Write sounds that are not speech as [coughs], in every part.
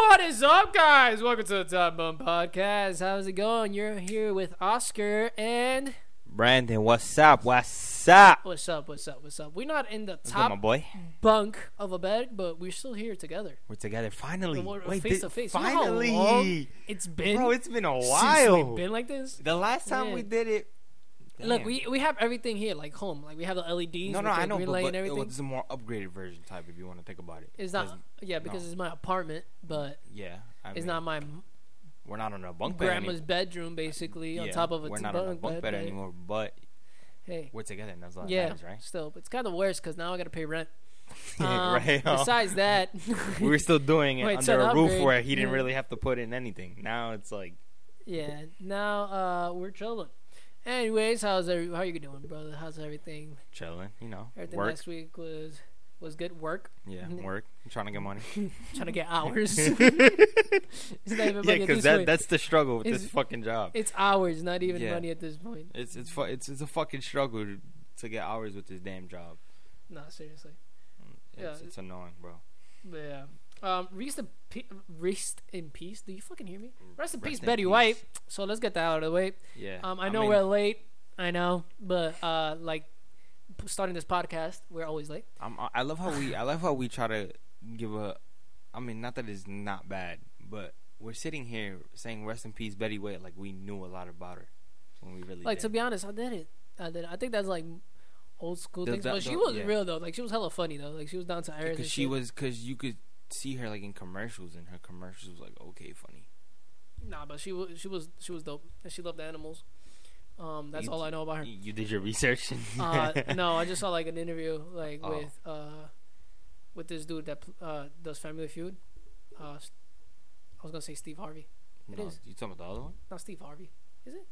What is up, guys? Welcome to the Top Bunk Podcast. How's it going? You're here with Oscar and Brandon, what's up? What's up? what's up? What's up? What's up? We're not in the What's good, top boy? bunk of a bed, but we're still here together. We're together finally. We're Wait, face to face. You know Finally, It's been bro, it's been a while. we've been like this. the last time we did it. Look, we we have everything here, like home. Like we have the LEDs. no, no, I know, green but, light but and it everything. was a more upgraded version type. If you want to think about it, It's not, yeah, because no. it's my apartment, but Yeah, I it's mean, not my We're not on a bunk bed. grandma's any- bedroom, basically, on yeah, top of a We're not on a bunk, bed but anymore, but Hey, we're together, and that's all that yeah, matters, right? still, but it's kind of worse because now I gotta pay rent. [laughs] Um, right. Besides that, [laughs] we were still doing it [laughs] Wait, under a roof upgrade. where he didn't Yeah. really have to put in anything. Now it's like yeah, now uh, we're chilling. Anyways, how's every, how you doing, brother? How's everything? chilling, you know, Everything work. last week was was good work. Yeah, [laughs] work. I'm trying to get money. [laughs] Trying to get [laughs] hours. it's not even yeah, because that, that's the struggle with It's- this fucking job. It's hours, not even Yeah. money at this point. It's it's fu- it's it's a fucking struggle to, to get hours with this damn job. No, seriously. Mm, it's, Yeah. it's annoying, bro. But yeah. Um, rest in, pe- rest in peace. Do you fucking hear me? Rest in Rest peace, in Betty peace. White. So let's get that out of the way. Yeah. Um, I know mean, we're late. I know, but uh, like starting this podcast, we're always late. I'm, I love how we I love how we try to give a. I mean, not that it's not bad, but we're sitting here saying "Rest in peace, Betty White" like we knew a lot about her when we really Like to be honest, I did it. I did. It. I think that's like old school The- things. the- but she was yeah. real though. Like she was hella funny though. Like she was down to earth. because she shit. was because you could see her like in commercials and her commercials was like okay funny. Nah, but she was she was she was dope and she loved animals. Um, that's You- all I know about her. You, did your research. [laughs] uh, no, I just saw like an interview like Oh. with uh with this dude that uh does Family Feud. Uh, I was gonna say Steve Harvey, It no, is. You talking about the other one? not Steve Harvey. Is it?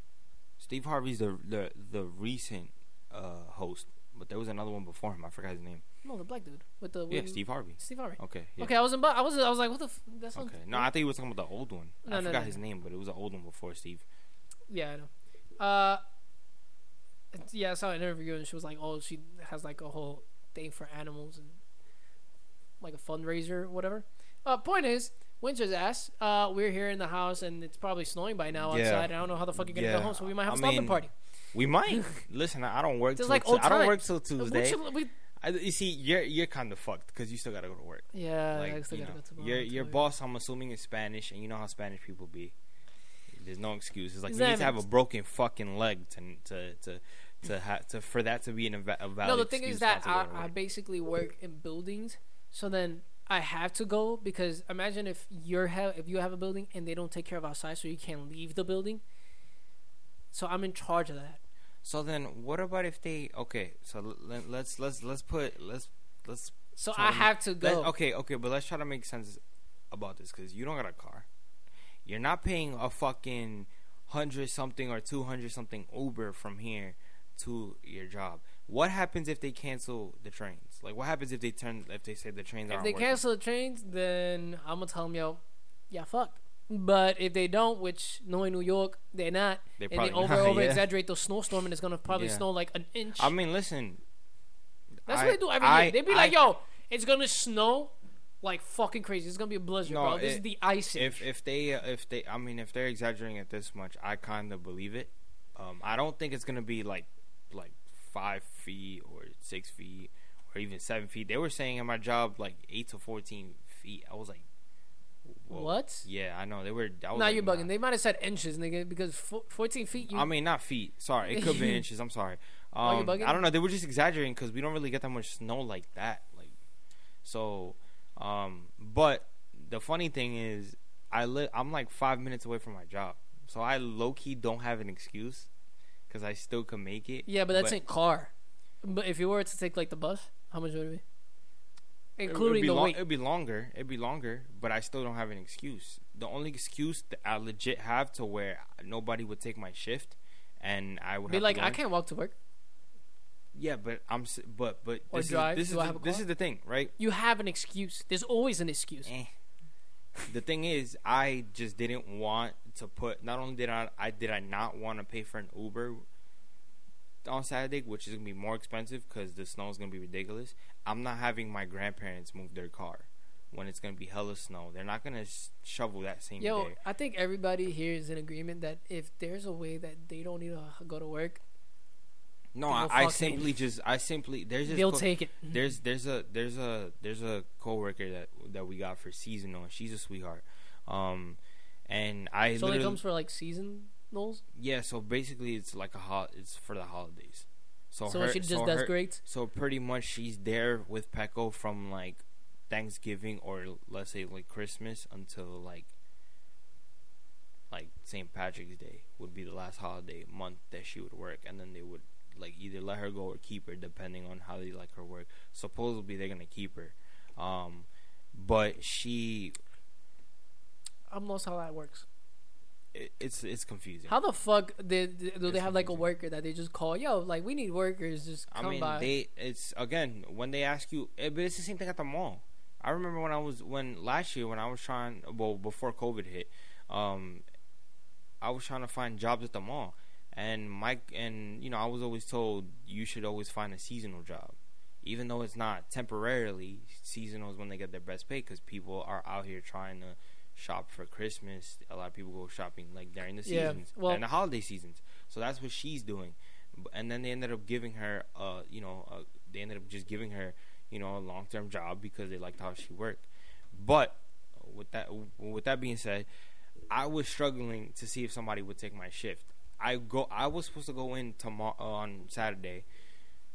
Steve Harvey's the the the recent uh, host, but there was another one before him. I forgot his name. No, the black dude with the Yeah, Steve Harvey. Steve Harvey. Okay. Yeah. Okay, I was in, I was I was like, what the? F- that's Okay. No, I think he was talking about the old one. No, I no, forgot no, his name, but it was an old one before Steve. Yeah, I know. Uh, yeah, I saw an interview and she was like, oh, she has like a whole thing for animals and like a fundraiser or whatever. Uh, point is, winter's ass. Uh, we're here in the house and it's probably snowing by now Yeah. outside. I don't know how the fuck you're gonna go home, so we might have I a slumber mean, party. We might [laughs] listen. I don't work. Till like old I don't work till Tuesday. should- we- I, you see, you're you're kind of fucked because you still gotta go to work. yeah, I still you gotta know, go tomorrow your your work. boss, I'm assuming, is Spanish, and you know how Spanish people be. There's no excuses. Like you need to have a broken fucking leg to to to to ha- to for that to be an eva- a valid No, the thing is that I, I basically work in buildings, so then I have to go because imagine if you're ha- if you have a building and they don't take care of outside, so you can't leave the building. So I'm in charge of that. So then, what about if they? Okay, so l- let, let's let's let's put let's let's. So I have to let- go. okay, okay, but let's try to make sense about this because you don't got a car. You're not paying a fucking hundred something or two hundred something Uber from here to your job. What happens if they cancel the trains? Like, what happens if they turn if they say the trains If they working? cancel the trains, then I'm gonna tell them, yo, yeah, fuck. But if they don't, which knowing New York, they're not, They and they over not, [laughs] over yeah. exaggerate the snowstorm, and it's gonna probably Yeah. snow like an inch. I mean, listen. That's I- what they do every I- year. They be I- like, yo, it's gonna snow like fucking crazy. It's gonna be a blizzard, No, bro. This is the ice if if they uh, if they I mean if they're exaggerating it this much, I kind of believe it. Um, I don't think it's gonna be like like five feet or six feet or even seven feet. They were saying in my job like eight to fourteen feet. I was like, whoa. What? Yeah, I know they were. Was Nah, like, you're nah. bugging. They might have said inches, nigga, because fo- 14 feet. You, I mean, not feet. Sorry, it could be [laughs] inches. I'm sorry. Oh, Um, bugging? I don't know. They were just exaggerating because we don't really get that much snow like that. Like, so, um, but the funny thing is, I live. I'm like five minutes away from my job, so I low key don't have an excuse because I still can make it. yeah, but that's but- in car. But if you were to take like the bus, how much would it be? It- it'd Including be the long- weight. It'd be longer. It'd be longer, but I still don't have an excuse. The only excuse that I legit have to where nobody would take my shift, and I would Be have to like, I can't walk to work. Yeah, but I'm but but Or this drive. is this Do is the, this is the thing, right? You have an excuse. There's always an excuse. Eh. The thing is, I just didn't want to put. Not only did I, I did I not want to pay for an Uber on Saturday, which is gonna be more expensive because the snow is gonna be ridiculous. I'm not having my grandparents move their car, when it's gonna be hella snow. They're not gonna sh- shovel that same Yo, day. I think everybody here is in agreement that if there's a way that they don't need to go to work, No, I, I simply just I simply there's this they'll co- take it. there's there's a there's a there's a coworker that that we got for seasonal. She's a sweetheart. Um, and I so it comes for like yeah. So basically, it's like a hot. It's for the holidays. So, So her, she just so does her- great. So pretty much she's there with Petco from like Thanksgiving or let's say like Christmas until like like St. Patrick's Day would be the last holiday month that she would work and then they would like either let her go or keep her depending on how they like her work. Supposedly they're gonna keep her. Um but she I'm lost how that works. It, it's it's confusing. How the fuck did do they It's have like a worker that they just call? Yo, like we need workers. Just I come mean, by. they it's again when they ask you, eh, but it's the same thing at the mall. I remember when I was when last year when I was trying, well, before COVID hit, um, I was trying to find jobs at the mall, and Mike and you know I was always told you should always find a seasonal job, even though it's not temporarily seasonal is when they get their best pay because people are out here trying to shop for Christmas. A lot of people go shopping like during the Yeah, seasons well- and the holiday seasons. So that's what she's doing. And then they ended up giving her, uh, you know, uh, they ended up just giving her, you know, a long term job because they liked how she worked. But with that, with that being said, I was struggling to see if somebody would take my shift. I go, I was supposed to go in tomorrow on Saturday,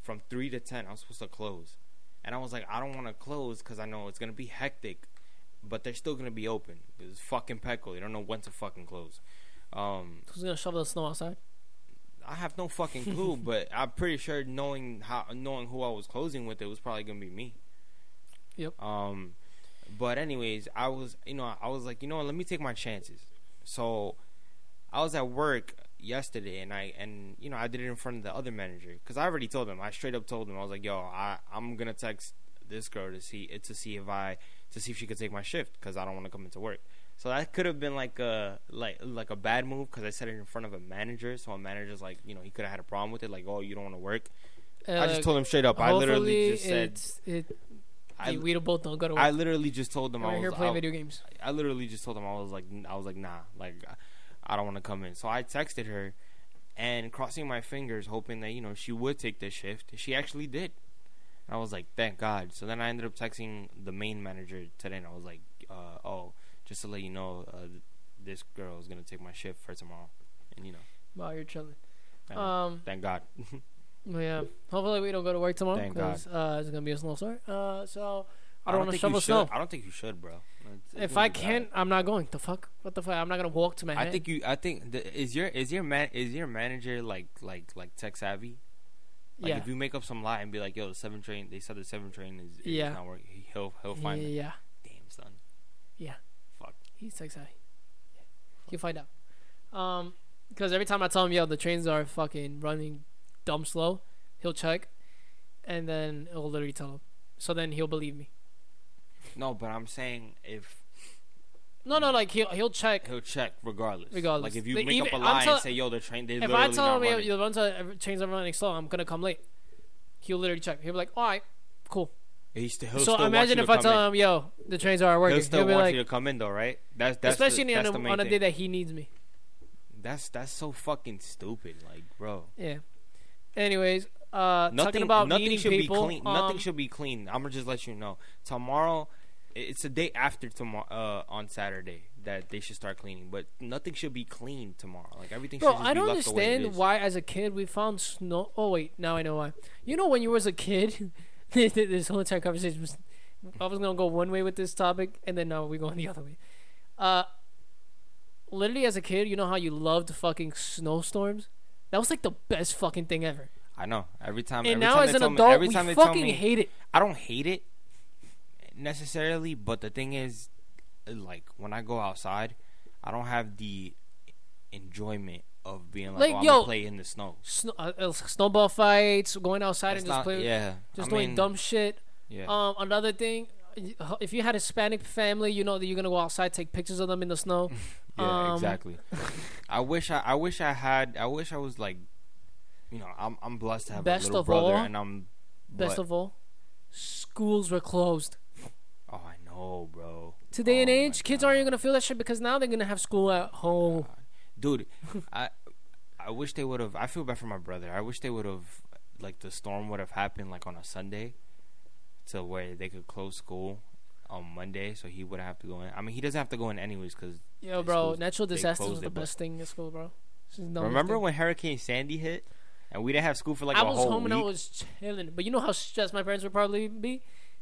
from three to ten. I was supposed to close, and I was like, I don't want to close because I know it's gonna be hectic, but they're still gonna be open. It's fucking Petco. They don't know when to fucking close. Um, Who's gonna shovel the snow outside? I have no fucking clue, [laughs] but I'm pretty sure knowing how knowing who I was closing with, it was probably gonna be me. Yep. Um, but anyways, I was you know I was like you know what, let me take my chances. So I was at work yesterday, and I and you know I did it in front of the other manager because I already told him. I straight up told him I was like, yo, I I'm gonna text this girl to see to see if I to see if she could take my shift because I don't want to come into work. So that could have been like a like like a bad move because I said it in front of a manager. So a manager's like, you know, he could have had a problem with it. Like, oh, you don't want to work. I just told him straight up. I literally just said, it, I, we both don't go to work. I literally just told him I was here playing I, video games. I literally just told him I was like I was like nah like I don't want to come in. So I texted her and crossing my fingers hoping that you know she would take this shift. She actually did. And I was like thank God. So then I ended up texting the main manager today and I was like uh, oh just to let you know uh, this girl is going to take my shift for tomorrow. And you know Wow, you're chilling. thank, Um, thank God. [laughs] Well, yeah. [laughs] Hopefully we don't go to work tomorrow Thank because uh, it's gonna be a snowstorm. Uh, so I don't don't want to shovel snow. I don't think you should, bro. It's- it's If I can't, I'm not going. The fuck? What the fuck? I'm not gonna walk to my. I think you. I think the, is your is your man is your manager like like like tech savvy? Like yeah. if you make up some lie and be like, "Yo, the seven train," they said the seven train is, is Yeah. not working. he- He'll he'll yeah, find it. yeah. Damn son. Yeah. Fuck. He's tech savvy. Yeah. He'll find out. Um, because every time I tell him, yo, the trains are fucking running dumb slow, he'll check, and then it'll literally tell him. So then he'll believe me. No, but I'm saying if No, no, like he'll he'll check. he'll check regardless. Regardless. Like if you Like, make even- up a lie and say, "Yo, the train they If I tell him, yo, running." the runs are trains are running slow, I'm gonna come late. He'll literally check. He'll be like, all right, cool. He's still, so imagine if I tell in. him, yo, the trains are working. He'll still He'll be want like, you to come in though, right? That's that's especially the, that's on, a, on a day that he needs me. That's that's so fucking stupid, like, bro. Yeah. Anyways, uh, talking nothing about nothing should people. be clean. um, nothing should be clean. I'm gonna just let you know. Tomorrow, it's a day after tomorrow uh, on Saturday that they should start cleaning. But nothing should be clean tomorrow. Like everything Bro, I don't left the way it understand why, as a kid, we found snow. Oh wait, now I know why. You know, when you was a kid, [laughs] this whole entire conversation was. I was gonna go one way with this topic, and then now we're going the other way. Uh, literally, as a kid, you know how you loved fucking snowstorms. That was like the best fucking thing ever. I know. Every time. and every now, time as an tell me, adult, every we time tell fucking me, hate it. I don't hate it necessarily, but the thing is, like when I go outside, I don't have the enjoyment of being like, Like, oh, I'm yo, gonna play in the snow. Snow, uh, uh, snowball fights, going outside It's and just not- play, yeah, just I doing mean, dumb shit. Yeah. Um, another thing, if you had a Hispanic family, you know that you're gonna go outside, take pictures of them in the snow. [laughs] Yeah, Um, exactly. [laughs] I wish I, I wish I had. I wish I was like, you know, I'm I'm blessed to have Best a little of brother, all- and I'm. Best but- of all, schools were closed. Oh, I bro. Today and Oh my age, kids aren't even gonna feel that shit because now they're gonna have school at home. dude. [laughs] I I wish they would have. I feel bad for my brother. I wish they would have like the storm would have happened like on a Sunday, to where they could close school on Monday, so he wouldn't have to go in. I mean, he doesn't have to go in anyways because Yo, bro, natural disasters was the it, best thing in school, bro. Remember thing. when Hurricane Sandy hit and we didn't have school for like I a was home and I was chilling, but you know how stressed my parents would probably be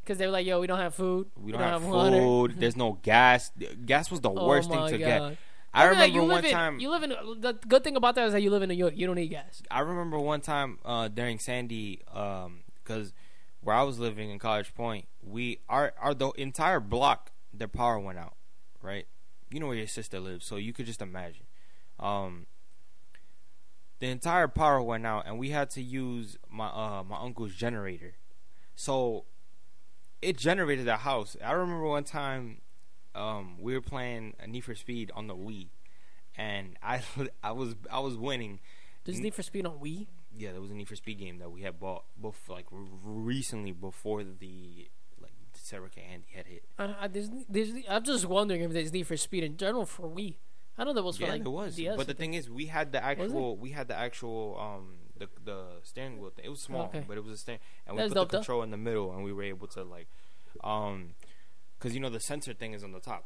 because they were like, "Yo, we don't have food, we don't have water." food. [laughs] There's no gas. Gas was the Oh worst thing to get. God. I mean, like, remember you one live in, time. You live in. The good thing about that is that you live in New York. You don't need gas. I remember one time uh, during Sandy, because where I was living in College Point, we our our the entire block their power went out, right? You know where your sister lives, so you could just imagine. Um, the entire power went out, and we had to use my uh my uncle's generator. So it generated a house. I remember one time, um, we were playing Need for Speed on the Wii, and I [laughs] I was I was winning. Does Mm. Need for Speed on Wii? Yeah, there was a Need for Speed game that we had bought both like recently before the like Hurricane Sandy had hit. I, I, there's, there's, I'm just wondering if there's Need for Speed in general for Wii. I know there was for yeah, like it was. DS, but the thing is, we had the actual we had the actual um the the steering wheel thing. It was small, Okay. but it was a steering, and we That's put the though. control in the middle, and we were able to like um because you know the sensor thing is on the top.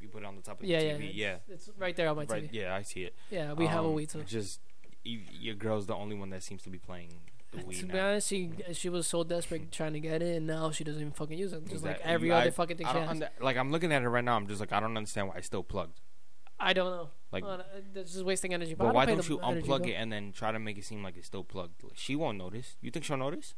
You put it on the top of yeah, the yeah, TV. it's, Yeah, it's right there on my right. TV. Yeah, I see it. Yeah, we have a Um, Wii too. Just you, your girl's the only one that seems to be playing the Wii To be now. honest, she she was so desperate [laughs] trying to get it, and now she doesn't even fucking use it. Just like every You- other fucking thing I she has. under, like I'm looking at it right now. I'm just like I don't understand why it's still plugged. I don't know. Like, Uh, that's just wasting energy. But, but why don't you unplug it and then try to make it seem like it's still plugged? Like, she won't notice. You think she'll notice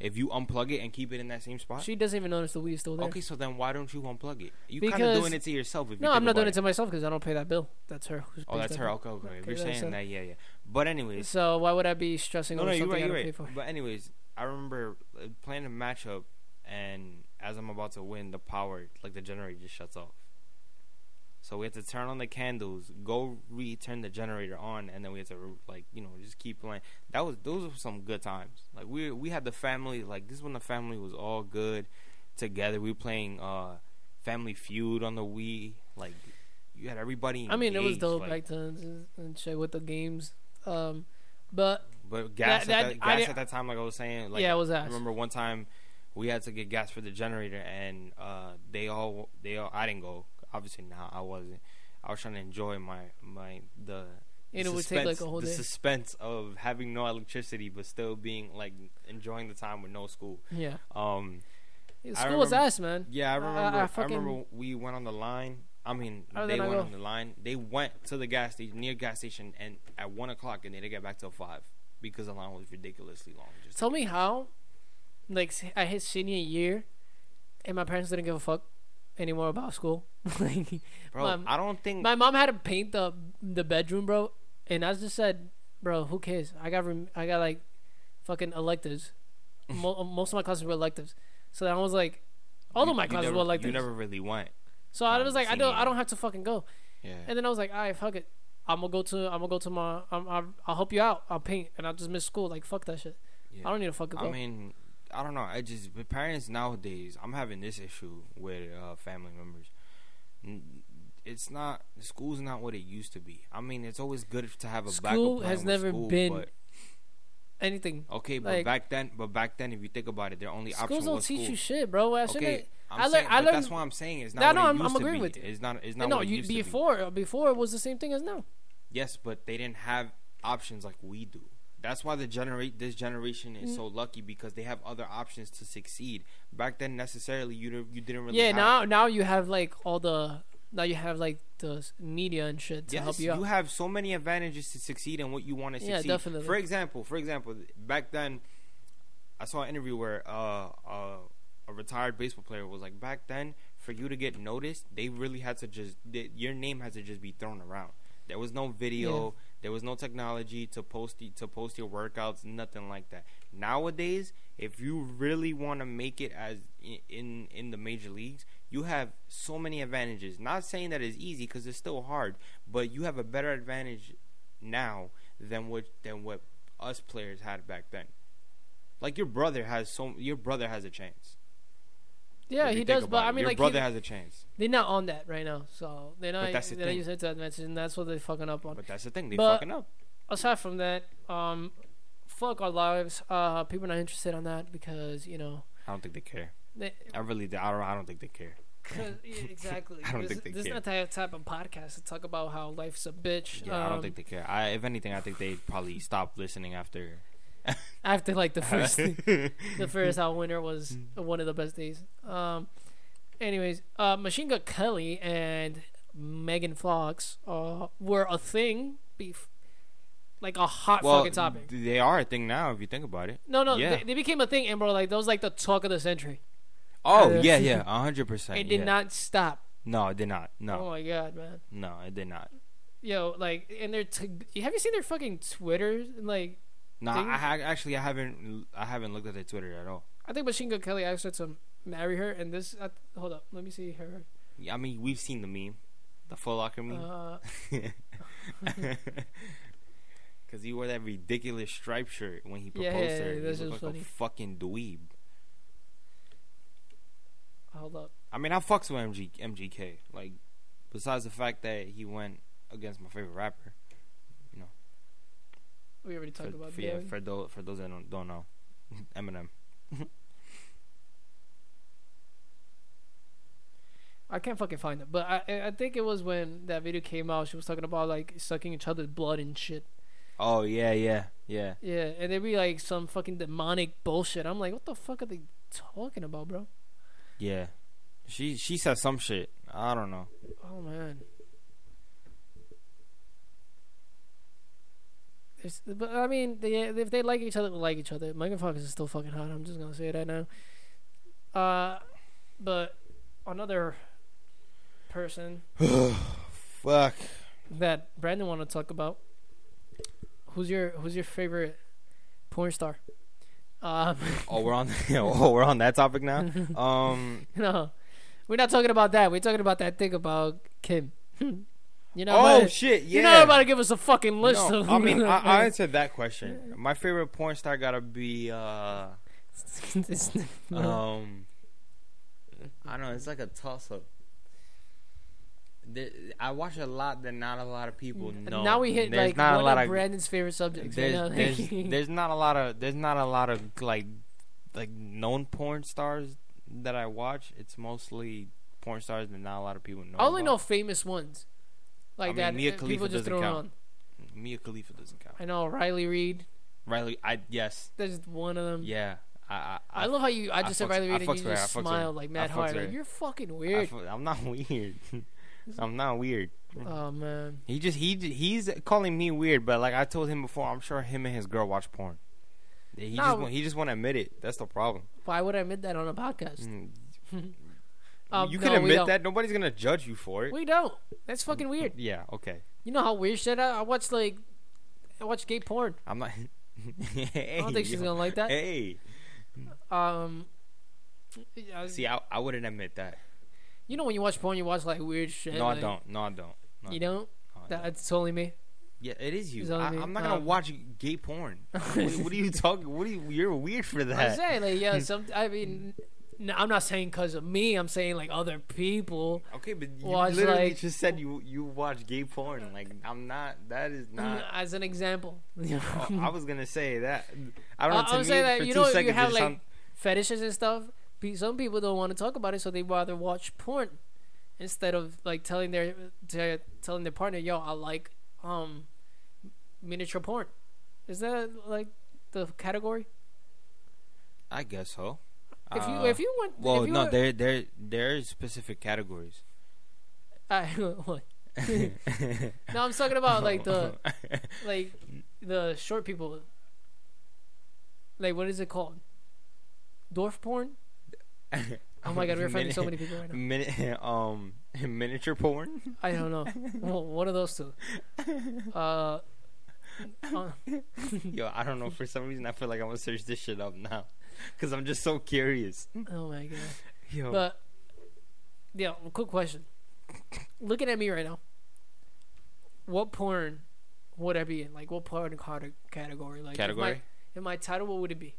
if you unplug it and keep it in that same spot? She doesn't even notice the Wii is still there. Okay, so then why don't you unplug it? You kind of doing it to yourself. If you No, I'm not doing about it to myself because I don't pay that bill. That's her. Who's Oh, that's that her. bill. Okay, okay. If you're saying that, yeah, yeah. But anyways, So why would I be stressing no, over no, you're something right, you're I don't pay right. for? But anyways, I remember uh, playing a matchup, and as I'm about to win, the power, like the generator, just shuts off. So we had to turn on the candles, go return the generator on, and then we had to like you know just keep playing. That was those were some good times. Like we we had the family like this is when the family was all good together. We were playing uh Family Feud on the Wii. Like you had everybody. I mean, it was dope like, back then and shit with the games. Um, but But gas, that- at, that, gas at that time, like I was saying, like yeah, it was I remember one time we had to get gas for the generator, and uh, they all they all I didn't go. Obviously, now I wasn't. I was trying to enjoy my my the. And the it would take like a whole the day. suspense of having no electricity, but still being like enjoying the time with no school. Yeah, Um, Yeah, I school was remember- ass, man. yeah, I I- remember. I I, fucking- remember we went on the line. I mean, they went on the line. They went to the gas station near gas station, and at one o'clock, and they didn't get back till five because the line was ridiculously long. Just Tell me how, like, I hit senior year, and my parents didn't give a fuck anymore about school. [laughs] like, bro. my- I don't think my mom had to paint the the bedroom, bro, and I just said, bro, who cares? I got rem- I got like, fucking electives. [laughs] Mo- most of my classes were electives, so then I was like, all you- of my classes never, were electives. You never really went. so I was like, I don't, I don't have to fucking go. Yeah. And then I was like, all right, fuck it. I'm gonna go to, I'm gonna go to my, I'm, I'm, I'll help you out. I'll paint, and I'll just miss school. Like, fuck that shit. yeah. I don't need to fucking go. I mean, I don't know. I just with parents nowadays. I'm having this issue with uh, family members. It's not school's not what it used to be. I mean, it's always good to have a School backup plan has never school, been Anything. okay, but like- back then, but back then, if you think about it, their only option Schools don't teach school. you shit, bro. I. Okay, I'm I lear- saying, I but that's learned- what I'm saying. It's not no, I'm- I'm agreeing be. with you. It's not. It's not no, you to be. before before it was the same thing as now. Yes, but they didn't have options like we do. That's why the generate this generation is Mm. so lucky because they have other options to succeed. Back then, necessarily you you didn't really. yeah, now now you have like all the now you have like the media and shit to Yes, help you out. You have so many advantages to succeed in what you want to succeed. Yeah, definitely. For example, for example, back then, I saw an interview where uh, uh, a retired baseball player was like, back then, for you to get noticed, they really had to just they, your name had to just be thrown around. There was no video, there was no technology to post to post your workouts, nothing like that. Nowadays, if you really want to make it as in, in in the major leagues, you have so many advantages. Not saying that it's easy because it's still hard, but you have a better advantage now than what than what us players had back then. Like your brother has so your brother has a chance. Yeah, he does, but I mean, your like, brother he- has a chance. they're not on that right now, so they're not. that's the they're thing. using it to advantage, and that's what they're fucking up on. But that's the thing. They But- fucking up. Aside from that, um, fuck our lives. Uh, people are not interested on that because you know, I don't think they care. they, I really, I don't. I don't think they care. Yeah, [laughs] exactly. I don't this think they this is not the type of podcast to talk about how life's a bitch. Yeah, I don't Um, think they care. I, if anything, I think they probably stop listening after. [laughs] after like the first [laughs] the first out winter was one of the best days. Um, anyways, uh, Machine Gun Kelly and Megan Fox uh were a thing, beef, like a hot well, fucking topic. they are a thing now. If you think about it. No, no, yeah. they, they became a thing, and bro, like that was like the talk of the century. Oh Uh, yeah, yeah, [laughs] a hundred percent. It did yeah. not stop. No, it did not. No, Oh my god, man. no, it did not. Yo, like, and they're t- have you seen their fucking Twitter? Like, No. I ha- actually I haven't. I haven't looked at their Twitter at all. I think Machine Gun Kelly asked her to marry her, and this. Uh, hold up, let me see her. Yeah, I mean, we've seen the meme, the Foot Locker meme. Uh, [laughs] Cause he wore that ridiculous striped shirt when he proposed Yeah, yeah, to her. yeah, He looked like funny. a fucking dweeb. hold up. I mean, I fucks with MG, MGK. Like, besides the fact that he went against my favorite rapper. We already For, talked about for, yeah, for those for those that don't, don't know, [laughs] Eminem. [laughs] I can't fucking find it, but I I- think it was when that video came out. She was talking about like sucking each other's blood and shit. Oh yeah, yeah, yeah. Yeah, and there'd be like some fucking demonic bullshit. I'm like, what the fuck are they talking about, bro? Yeah. She she said some shit. I don't know. Oh man. There's, but I mean, they, if they like each other, they like each other. Megan Fox is still fucking hot. I'm just gonna say that now. Uh, but another person [sighs] Fuck. that Brandon want to talk about. Who's your Who's your favorite porn star? Um, [laughs] Oh, we're on. [laughs] oh, we're on that topic now. [laughs] Um. no, we're not talking about that. We're talking about that thing about Kim. You know, Oh shit! Yeah. you're not about to give us a fucking list No, of. I mean, [laughs] I, I answered that question. My favorite porn star gotta be uh [laughs] um. I don't know. It's like a toss up. I watch a lot that not a lot of people know. now we hit There's like not one a lot of Brandon's favorite subjects. there's, right there's, [laughs] there's not a lot of there's not a lot of like like known porn stars that I watch. It's mostly porn stars that not a lot of people know. I only about. know famous ones, like I mean, that. Mia uh, Khalifa people just doesn't throw count. on. Mia Khalifa doesn't count. I know Riley Reid. Riley, I yes, There's one of them. yeah. I I, I love how you. I I just said fucks- Riley Reid and you her, just I smiled like I mad hard. Like you're fucking weird. fu- I'm not [laughs] weird. I'm not weird. oh man. He just he he's calling me weird, but like I told him before, I'm sure him and his girl watch porn. He No. just won't- he just want to admit it. That's the problem. Why would I admit that on a podcast? Mm. [laughs] Um, you can we admit that. Nobody's gonna judge you for it. We don't. That's fucking weird. Yeah. Okay. You know how weird shit I, I watch like I watch gay porn. I'm not. hey, [laughs] I don't think she's yo. gonna like that. Hey. Um, See, I I wouldn't admit that. you know when you watch porn, you watch like weird shit. No, I don't. No, I don't. No, You don't. No, I don't. That's only me. Yeah, it is you. I, I'm not gonna Um, watch gay porn. [laughs] what, what are you talking? What are you? You're weird for that. I say like yeah, [laughs] some. I mean, no, I'm not saying because of me. I'm saying like other people. Okay, but you Watch, literally like- just said you you watch gay porn. Like I'm not. That is not. as an example. [laughs] oh, I was gonna say that. I don't know. I'm saying that you know you have like sound- fetishes and stuff. Some people don't want to talk about it, so they rather watch porn instead of like telling their to, telling their partner, "Yo, I like um miniature porn." Is that like the category? I guess so. If you Uh, if you want, well, you no, want, there there there's specific categories. [laughs] I, what? [laughs] no, I'm talking about like the like the short people. Like what is it called? Dwarf porn. Oh my god, we're offending so many [laughs] people right now. Mini- um miniature porn. I don't know. Well, one of those two. Uh, uh, Yo, I don't know. For some reason, I feel like I'm gonna search this shit up now, [laughs] cause I'm just so curious. oh my god. Yo, But yeah, quick question. Looking at me right now, what porn would I be in? Like, what porn category? Like, if my- category. In my, title, what would it be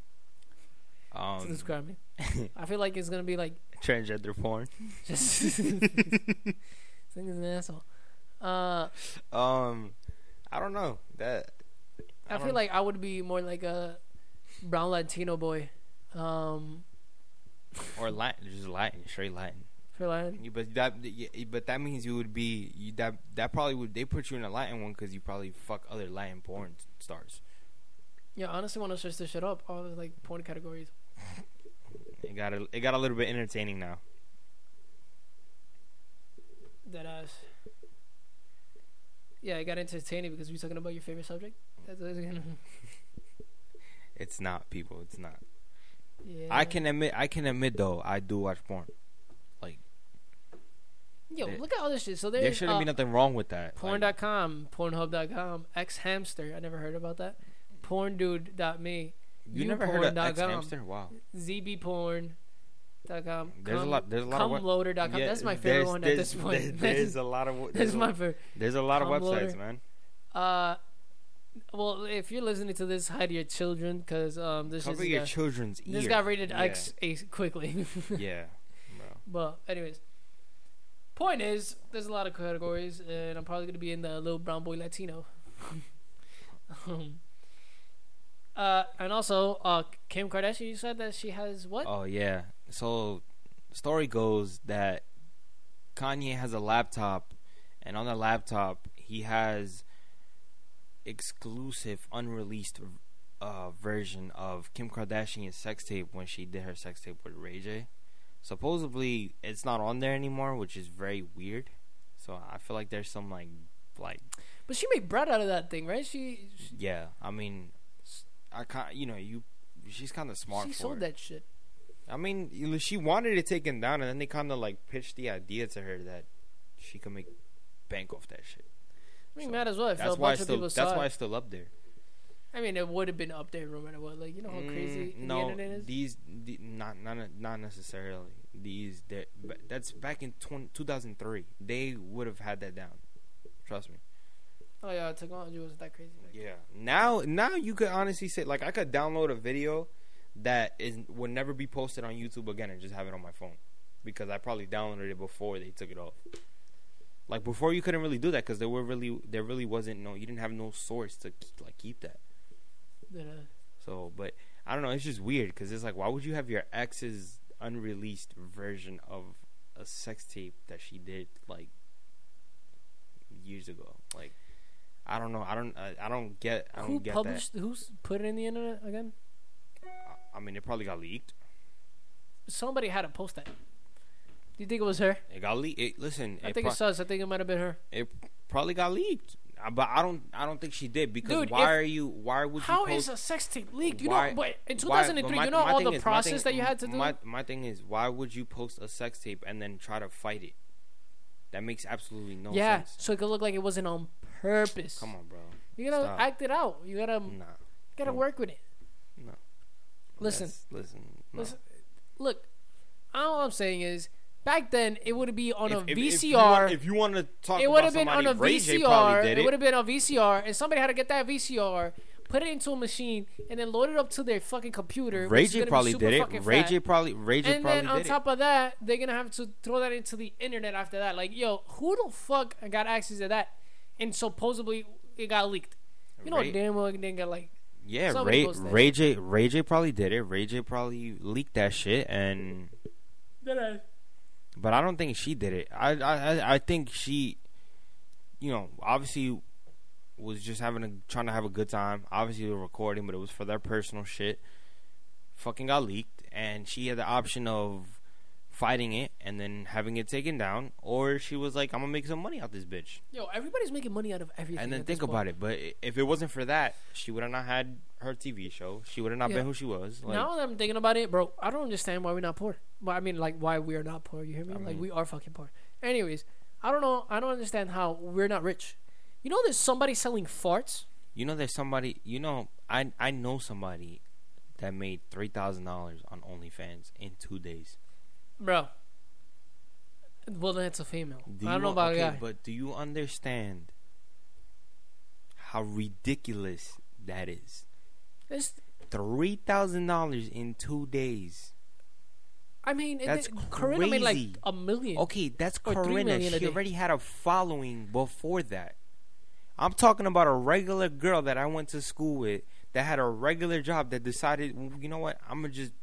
to Um, describe me? [laughs] I feel like it's gonna be like Transgender porn. [laughs] Just this nigga's an asshole. Uh, Um, I don't know that. I, feel don't- like I would be more like a brown Latino boy. Um, or Latin, just Latin, straight Latin. for like You- But that, but that means you would be you, that. That probably would they put you in a Latin one because you probably fuck other Latin porn stars. yeah, honestly, want to search this shit up. All the like porn categories. [laughs] It got a, it got a little bit entertaining now. That ass. Yeah, it got entertaining because we talking about your favorite subject. That's what it's gonna. [laughs] It's not people. It's not. Yeah. I can admit. I can admit though. I do watch porn. Like, yo, there- look at all this shit. So there's there shouldn't uh, be nothing wrong with that. Like, porn.com, pornhub.com, X Hamster. I never heard about that. Porndude.me, you never heard of. X hamster? Wow. ZBporn.com. There's a lot. There's a lot Cumloader.com. Yeah, That's my favorite one at this point. there- [laughs] There's a lot of. [laughs] That's There's, my favorite. there's a lot of websites, man. Uh, well, if you're listening to this, hide your children because um, this Cover is your got, children's ear. this got rated Yeah. X a- quickly. [laughs] yeah, bro. but anyways, point is, there's a lot of categories, and I'm probably gonna be in the little brown boy Latino. [laughs] um, uh, and also, uh, Kim Kardashian, you said that she has what? Oh yeah. So, story goes that Kanye has a laptop, and on the laptop he has exclusive, unreleased uh, version of Kim Kardashian's sex tape when she did her sex tape with Ray J. Supposedly, it's not on there anymore, which is very weird. So I feel like there's some like, like But she made bread out of that thing, right? She she, yeah. I mean, I kind you know you. She's kind of smart. she for sold it. that shit. I mean, she wanted it taken down, and then they kind of like pitched the idea to her that she could make bank off that shit. I mean, So, might as well. That's why it's still. That's why it. it's still up there. I mean, it would have been up there no matter what. Like you know how crazy Mm, the no, internet is. these the, not not not necessarily. These but that's back in 20, 2003. They would have had that down. Trust me. Oh yeah, technology wasn't that crazy. Back. Yeah. Now now you could honestly say like I could download a video that is would never be posted on YouTube again and just have it on my phone because I probably downloaded it before they took it off. Like before, you couldn't really do that because there were really there really wasn't no you didn't have no source to keep, like keep that. That, uh, So, but I don't know. It's just weird because it's like, why would you have your ex's unreleased version of a sex tape that she did like years ago? Like, I don't know. I don't. I, I don't get. I don't who get published? Who's put it in the internet again? I- I mean, it probably got leaked. Somebody had to post that. Do you think it was her? It got leaked. Listen, I it, think pro- it's us. I think it might have been her. it probably got leaked. Uh, But I don't. I don't think she did because Dude, why if- are you? Why would How you is a sex tape leaked? You Why- know, but in why- 2003, but my- you know all the is- process thing- that you had to do. My my thing is, why would you post a sex tape and then try to fight it? That makes absolutely no yeah, sense. Yeah, so it could look like it wasn't on purpose. Come on, bro. You gotta Stop. act it out. You gotta Nah. gotta no. work with it. No. Listen. That's- listen. No. Listen, look, all I'm saying is, back then it would be on a If- if- if you VCR. want- If you want to talk, about it would have been on a Ray VCR. did It it. would have been on VCR, and somebody had to get that VCR, put it into a machine, and then load it up to their fucking computer. Ray J probably did it. Ray. J probably. Ray J And probably then on did top of that, they're gonna have to throw that into the internet after that. Like, yo, who the fuck got access to that? And supposedly it got leaked. You know Ray- damn well it didn't get like. Yeah, somebody Ray Ray J Ray J probably did it. Ray J probably leaked that shit, and but I don't think she did it. I I I- think she, you know, obviously was just having a trying to have a good time. Obviously, were recording, but it was for their personal shit. Fucking got leaked, and she had the option of fighting it and then having it taken down, or she was like, "I'm gonna make some money out this bitch." Yo, everybody's making money out of everything. And then think about it. But if it wasn't for that, she would have not had her TV show. She would have not Yeah. been who she was. Like, now that I'm thinking about it, bro, I don't understand why we're not poor. Well, I mean, like, why we are not poor. You hear me? I like, we are fucking poor. Anyways, I don't know. I don't understand how we're not rich. You know, there's somebody selling farts. You know, there's somebody. You know, I I know somebody that made three thousand dollars on OnlyFans in two days. Bro. Well, then it's a female. Do I don't you know about okay, a guy. but do you understand how ridiculous that is? It's, Three thousand dollars in two days. I mean, That's it- Corinna made like crazy. a million. Okay, that's Or Corinna. She already had a following before that. I'm talking about a regular girl that I went to school with that had a regular job that decided, you know what, I'm gonna just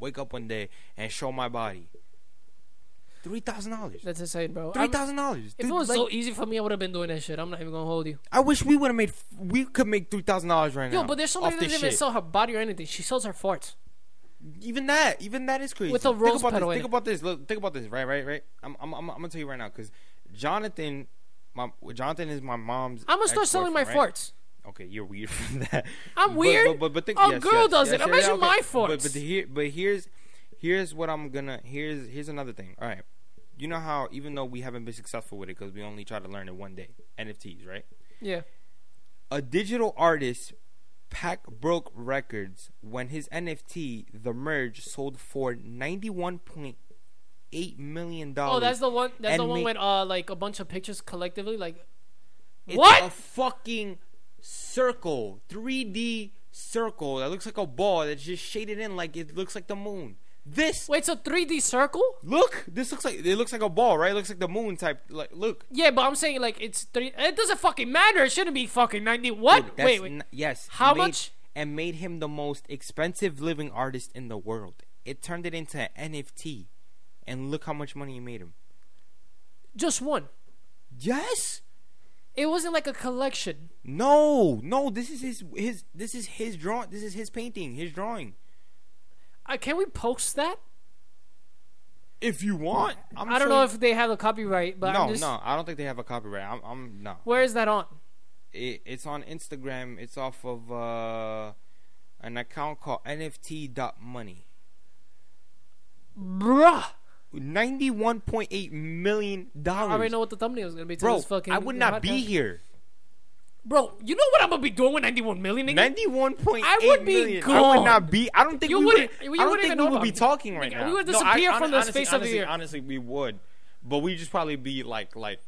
wake up one day and show my body. Three thousand dollars. That's insane, bro. Three thousand dollars. If it was so easy for me, I would have been doing that shit. I'm not even gonna hold you. I wish we would have made. We could make three thousand dollars right now. Yo, but there's somebody that doesn't even sell her body or anything. She sells her farts. Even that, even that is crazy. With a think rose about petal this. Think about this. Look, think about this. Right, right, right. I'm, I'm, I'm, I'm gonna tell you right now because Jonathan, my Jonathan is my mom's. I'm gonna start selling my right? farts. Okay, you're weird [laughs] for that. I'm But- weird? But, but, but think, A yes, girl yes, does yes, it. Imagine okay. my But, farts. but, here, but here's here's what I'm gonna. Here's here's another thing. All right, you know how even though we haven't been successful with it because we only try to learn it one day, NFTs, right? Yeah. a digital artist Pak broke records when his NFT, The Merge, sold for ninety-one point eight million dollars. Oh, that's the one. That's the one with uh like a bunch of pictures collectively. Like what? A fucking circle, three D circle that looks like a ball that's just shaded in like it looks like the moon. This Wait, a 3D circle? look, this looks like it looks like a ball, right? It looks like the moon type. Like look, Yeah, but I'm saying like it's three. It doesn't fucking matter. It shouldn't be fucking ninety. What? Dude, wait, wait. n- yes. How made- much? And made him the most expensive living artist in the world. It turned it into an NFT, and look how much money he made him. Just one. Yes. It wasn't like a collection. No, no. This is his his. This is his drawing. This is his painting. His drawing. Uh, can we post that? If you want, I'm I don't sure know if they have a copyright, but no, just, no. I don't think they have a copyright. I'm, I'm no. Where is that on? It, it's on Instagram. It's off of uh, an account called NFT.money. Bruh. Ninety-one point eight million I already know what the thumbnail is gonna be. To Bro, this fucking I would not be here. Bro, you know what I'm gonna be doing with 91 million? Nigga? Ninety-one point I eight would be million. I would not be. I don't think You we wouldn't- you I don't wouldn't think even we would be talking right Nigga, now. we would No, I- disappear hon- from the honestly, space of the honestly, earth. Honestly, we would, but we'd just probably be like like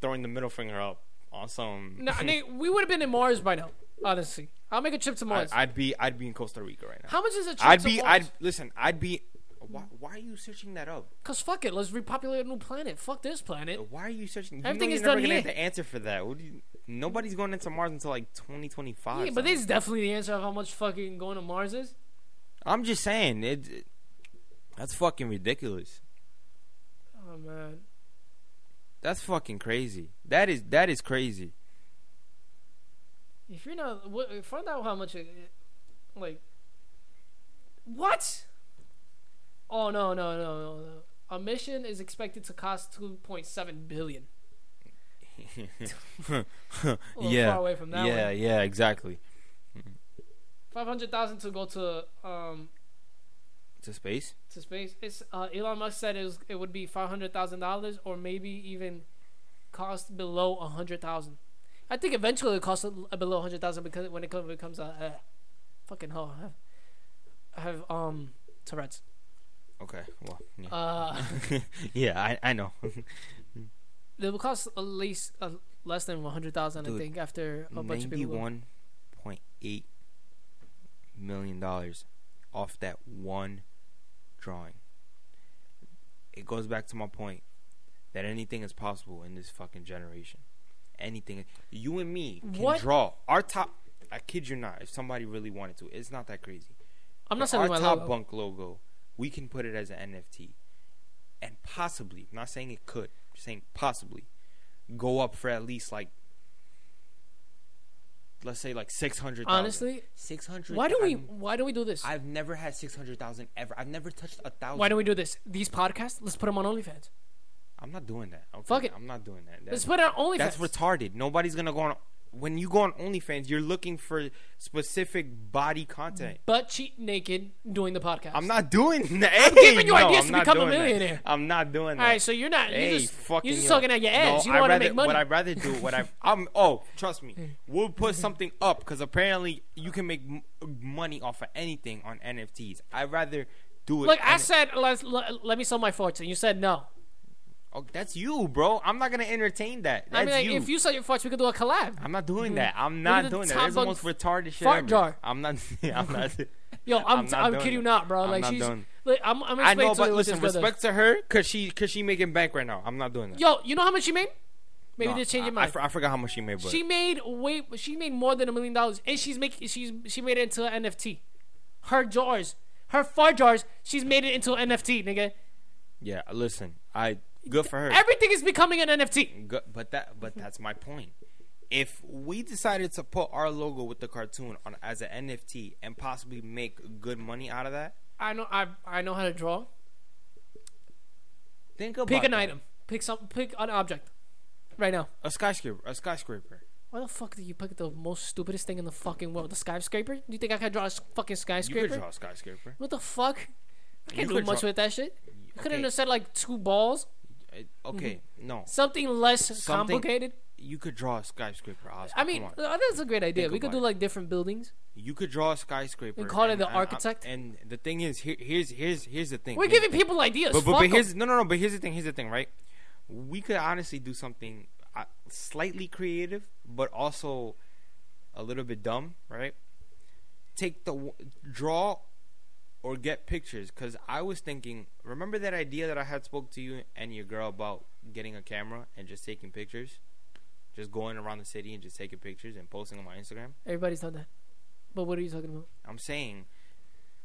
throwing the middle finger up on some. [laughs] No, nigga, we would have been in Mars by now. Honestly, I'll make a trip to Mars. I'd be I'd be in Costa Rica right now. How much is a trip I'd to be Mars? I'd listen. I'd be. Why, why are you searching that up? Cause fuck it, let's repopulate a new planet. Fuck this planet. Why are you searching? You Everything know is you're never done gonna here. the answer for that. What do you? Nobody's going into Mars until like 2025. Yeah, but this is definitely the answer of how much fucking going to Mars is. I'm just saying it. it- That's fucking ridiculous. Oh man, That's fucking crazy. That is that is crazy. if you're not, what, find out how much it- like, what? Oh no no no no no! A mission is expected to cost 2.7 billion. [laughs] A yeah, far away from that yeah, one. yeah, exactly. Five hundred thousand to go to um To space. to space. It's uh, Elon Musk said it was it would be five hundred thousand dollars or maybe even cost below a hundred thousand. I think eventually it costs a- below a hundred thousand because when it comes becomes a uh, fucking hell. I have, I have um Tourette's. Okay. Well. Yeah. Uh, [laughs] yeah, I I know. [laughs] it will cost at least uh, less than one hundred thousand. I think after a bunch of people. Ninety-one point eight million dollars off that one drawing. It goes back to my point that anything is possible in this fucking generation. Anything. You and me can What? draw our top. I kid you not. If somebody really wanted to, it's not that crazy. I'm not But selling our my top logo. bunk logo. We can put it as an NFT, and possibly. I'm not saying it could. I'm just saying possibly go up for at least like. Let's say like six hundred. Honestly, six hundred. why do we why do we do this? I've never had six hundred thousand ever. I've never touched a thousand. Why don't we do this? These podcasts, let's put them on OnlyFans. I'm not doing that. Okay? Fuck it. I'm not doing that. Let's put it on OnlyFans. that's retarded. Nobody's gonna go on. When you go on OnlyFans, you're looking for specific body content. butt cheek naked doing the podcast. I'm not doing [laughs] that. I'm giving you no, ideas I'm to become a doing that. millionaire. I'm not doing that. All right, so you're not. Hey, you're just, fucking you're just yo. talking at your ass. No, you don't want to make money. What I'd rather do, what I, I'm, oh, trust me, mm. we'll put something up because apparently you can make m- money off of anything on NFTs. I'd rather do it. Like I said let, let me sell my fortune. you said no. Oh, that's you, bro. I'm not gonna entertain that. That's I mean, like, you. if you sell your farts, we could do a collab. I'm not doing mm-hmm. that. I'm not doing that. That's the most retarded shit fart ever. jar. I'm not. [laughs] I'm not. [laughs] Yo, I'm, I'm I'm, kidding you not, bro. I'm like not she's doing- Like, I'm, I'm I know, explaining to you but listen, this girl does. respect to her, cause she, cause she making bank right now. I'm not doing that. Yo, you know how much she made? Maybe No, just change your mind. for- I forgot how much she made, but she made way. She made more than a million dollars, and she's making. She's she made it into an NFT. Her jars, her fart jars, she's made it into an NFT, nigga. yeah, listen, I good for her. Everything is becoming an NFT. Good, but that, but that's my point. If we decided to put our logo with the cartoon on as an NFT and possibly make good money out of that, I know. I I know how to draw. think about Pick an that. item. Pick some. Pick an object. Right now. A skyscraper, a skyscraper. Why the fuck did you pick the most stupidest thing in the fucking world? The skyscraper? Do you think I can draw a fucking skyscraper? You could draw a skyscraper. What the fuck? I can't You do much draw- with that shit. You couldn't have said like two balls. Uh, Okay, no, Something less Something- complicated. you could draw a skyscraper. Oscar. I mean, uh, that's a great idea. Think we could do like different buildings. you could draw a skyscraper And call it the I- I- architect? and the thing is, here, here's here's here's the thing. We're Here's giving the thing. people ideas. But, but, but here's no no no. But here's the thing. Here's the thing, right? We could honestly do something uh, slightly creative, but also a little bit dumb, right? Take the draw or get pictures. Because I was thinking, remember that idea that I had spoke to you and your girl about getting a camera and just taking pictures, just going around the city and just taking pictures and posting on my Instagram. Everybody's done that. But what are you talking about? I'm saying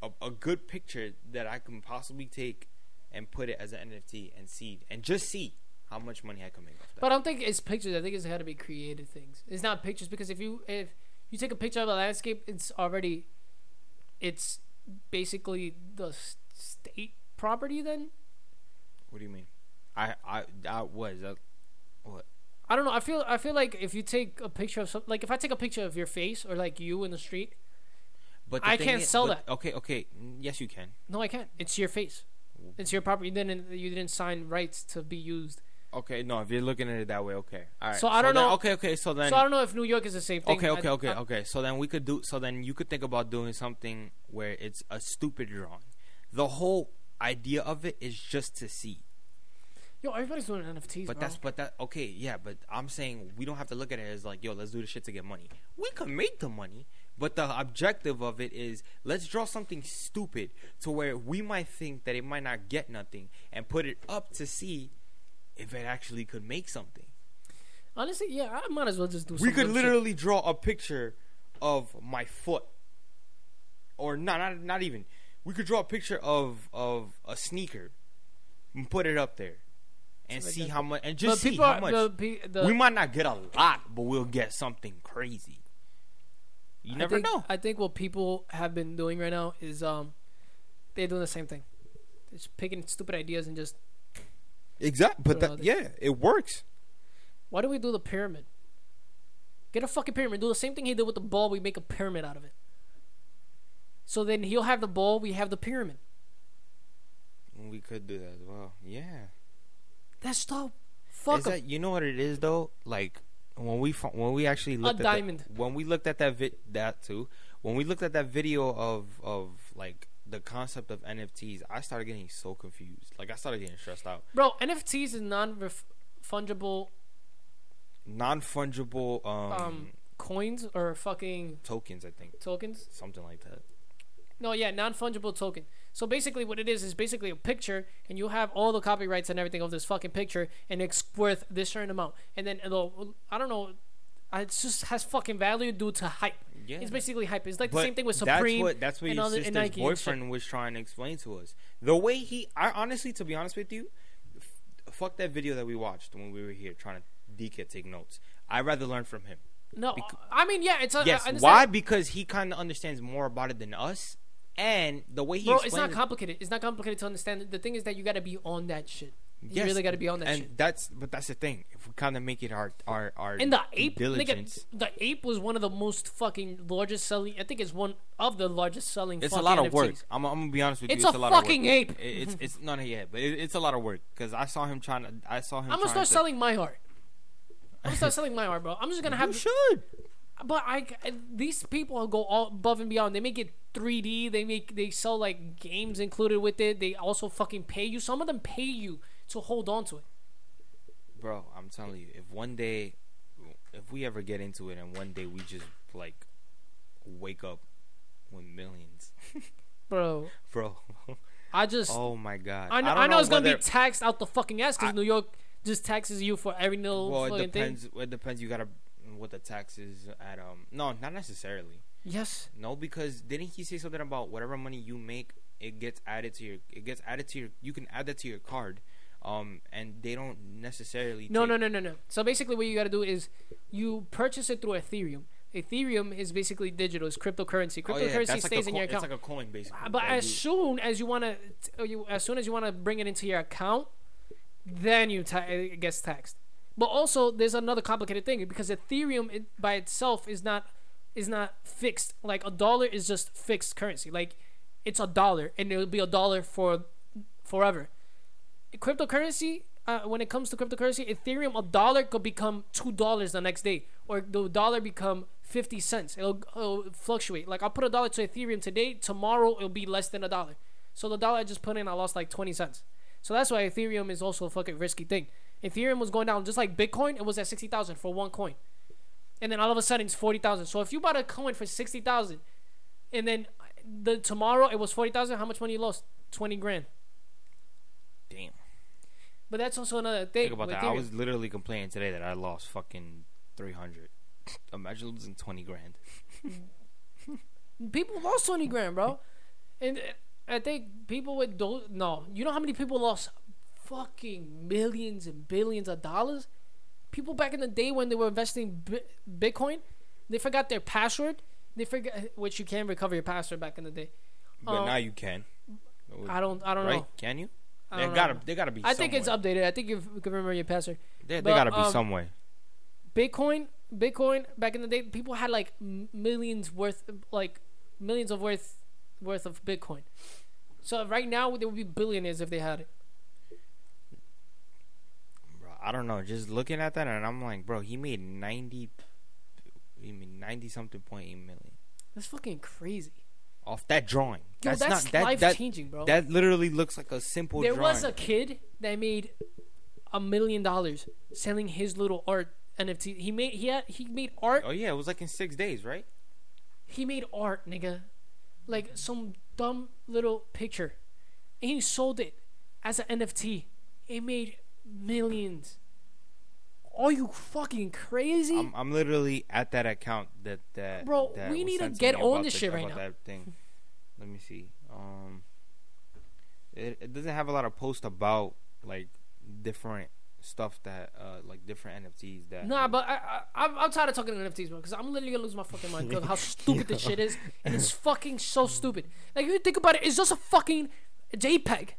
a, a good picture that I can possibly take and put it as an NFT and see and just see how much money I can make off that. But I don't think it's pictures. I think it's got to be creative things. It's not pictures because if you if you take a picture of a landscape, it's already it's basically the state property. Then what do you mean? I I that was that what? I don't know. I feel I feel like if you take a picture of some, like if I take a picture of your face or like you in the street, But the I can't is- sell but- that. Okay, okay, yes you can. no, I can't. It's your face. It's your property. You didn't you didn't sign rights to be used. Okay, no, if you're looking at it that way, okay, all right. So I don't know- Okay, okay, so then so I don't know if New York is the same thing. Okay, okay, I- okay, I- okay. So then we could do. So then you could think about doing something where it's a stupid drawing. The whole idea of it is just to see. Yo, everybody's doing NFTs, But bro. that's but that okay, yeah. But I'm saying we don't have to look at it as like, yo, let's do the shit to get money. We can make the money, but the objective of it is let's draw something stupid to where we might think that it might not get nothing, and put it up to see if it actually could make something. Honestly, yeah, I might as well just do. Something. We could dumb shit. literally draw a picture of my foot, or not, not, not even. We could draw a picture of of a sneaker, and put it up there, and Something see like how much, and just see how are- much. the the- we might not get a lot, but we'll get something crazy. You I never think, know. I think what people have been doing right now is um, they're doing the same thing. They're just picking stupid ideas and just Exactly, but Throw it out that, yeah, it works. why do we do the pyramid? Get a fucking pyramid. Do the same thing he did with the ball. We make a pyramid out of it. So then he'll have the ball. We have the pyramid. We could do that as well. Yeah. That's dope. Fuck is 'em. that you know what it is though? Like when we when we actually looked at diamond. The, when we looked at that vid that too. When we looked at that video of of like the concept of NFTs, I started getting so confused. Like I started getting stressed out. Bro, NFTs is non fungible Non fungible um, um coins or fucking tokens, I think, tokens. something like that. No, yeah, non fungible token. So basically, what it is is basically a picture, and you have all the copyrights and everything of this fucking picture, and it's worth this certain amount. And then it'll, I don't know, it just has fucking value due to hype. Yeah. It's basically hype. It's like the same thing with Supreme. That's what that's what and your sister's Nike boyfriend was trying to explain to us. The way he, I honestly, to be honest with you, f- fuck that video that we watched when we were here trying to DK take notes. I'd rather learn from him. No, Bec- I mean, yeah, it's a, Yes, why? Because he kind of understands more about it than us, and the way he Bro, it's not it- complicated. It's not complicated to understand. The thing is that you got to be on that shit. You really got to be on that and shit. that's but that's the thing. If we kind of make it our our our And the ape, nigga, diligence, the ape was one of the most fucking largest selling. I think it's one of the largest selling. it's a lot of NFTs. work. I'm, I'm gonna be honest with It's you. It's a lot fucking of work. ape. It- It's it's not yet, but it, it's a lot of work because I saw him trying to. I saw him. I'm gonna start to, selling my heart. I'm gonna start [laughs] selling my heart, bro. I'm just gonna have. You should. But I, these people go all above and beyond. They make it 3D. They make they sell like games included with it. They also fucking pay you. Some of them pay you to hold on to it. Bro, I'm telling you, if one day, if we ever get into it, and one day we just like wake up with millions, [laughs] Bro, bro, I just Oh my god. I know, don't I know it's gonna be taxed out the fucking ass because New York just taxes you for every little Well, fucking it thing. depends. It depends. You gotta what the tax is at. Um, no, not necessarily. Yes. No, because didn't he say something about whatever money you make, it gets added to your. It gets added to your. You can add that to your card. Um, and they don't necessarily. No, no, no, no, no. So basically, what you gotta do is you purchase it through Ethereum. Ethereum is basically digital. It's cryptocurrency. Oh, yeah, Cryptocurrency that's like stays a in co- your It's like a coin, basically. but that as you- soon as you wanna, t- you as soon as you wanna bring it into your account, then you ta- it gets taxed. But also, there's another complicated thing because Ethereum it, by itself is not is not fixed. Like a dollar is just fixed currency. Like it's a dollar and it'll be a dollar for forever. Cryptocurrency, uh, when it comes to cryptocurrency, Ethereum, a dollar could become two dollars the next day, or the dollar become fifty cents. It'll, it'll fluctuate. Like I'll put a dollar to Ethereum today, tomorrow it'll be less than a dollar. So the dollar I just put in, I lost like twenty cents. So that's why Ethereum is also a fucking risky thing. Ethereum was going down just like Bitcoin. It was at sixty thousand for one coin, and then all of a sudden it's forty thousand. So if you bought a coin for sixty thousand, and then the tomorrow it was forty thousand, how much money you lost? Twenty grand. But that's also another thing. Think about that. I was literally complaining today that I lost fucking three hundred. [laughs] Imagine losing twenty grand. [laughs] people lost 20 grand, bro. And uh, I think people with those, no, you know how many people lost fucking millions and billions of dollars? People back in the day when they were investing bi- Bitcoin, they forgot their password. They forgot, which you can recover your password back in the day. But Um, now you can. I don't, I don't right? know. Can you? I They gotta. They gotta be. I think it's updated. I think you can remember your password. They, they gotta be um, some way. Bitcoin, Bitcoin back in the day, people had like millions worth, like millions of worth worth of Bitcoin. So right now they would be billionaires if they had it. Bro, I don't know. Just looking at that, and I'm like, bro, he made ninety. He made ninety something point eight million That's fucking crazy. Off that drawing. Yo, that's, that's, not that. life That, changing, bro. that literally looks like a simple drawing. there drawing. was a kid that made a million dollars selling his little art NFT. He made he had he made art. oh yeah, it was like in six days, right? He made art, nigga, like some dumb little picture, and he sold it as an NFT. It made millions. Are you fucking crazy? I'm, I'm literally at that account that that. Bro, that we need to get on this the- shit right now. That thing. Let me see. Um, it, it doesn't have a lot of posts about like different stuff that uh like different NFTs that. Nah, but I, I I'm, I'm tired of talking NFTs, bro. Because I'm literally gonna lose my fucking mind because how [laughs] stupid this shit is, and it's fucking so stupid. Like if you think about it, it's just a fucking JPEG,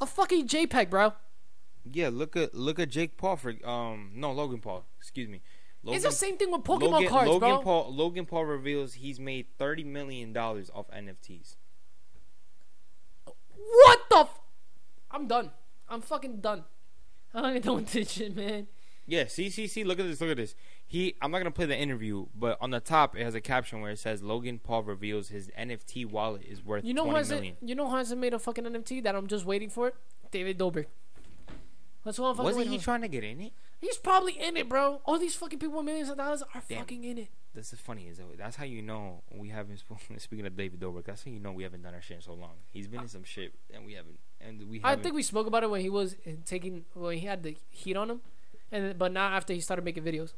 a fucking JPEG, bro. Yeah, look at look at Jake Paul for um no Logan Paul excuse me. Logan, it's the same thing with Pokemon Logan, cards, Logan bro. Paul Logan Paul reveals he's made thirty million dollars off NFTs. What the? F- I'm done. I'm fucking done. [laughs] I'm not even done with this shit, man. Yeah, see, see, see. Look at this. Look at this. He. I'm not gonna play the interview, but on the top it has a caption where it says Logan Paul reveals his NFT wallet is worth You know who 20 hasn't? million. You know who hasn't made a fucking NFT that I'm just waiting for it? David Dobrik. That's what I'm fucking Wasn't he trying to get in it? He's probably in it, bro. All these fucking people with millions of dollars are Damn. fucking in it. This is funny, is that that's how you know we haven't. sp- [laughs] Speaking of David Dobrik, that's how you know we haven't done our shit in so long. He's been in some shit, and we haven't. And we. I Haven't, think we spoke about it when he was taking when he had the heat on him, and but not after he started making videos.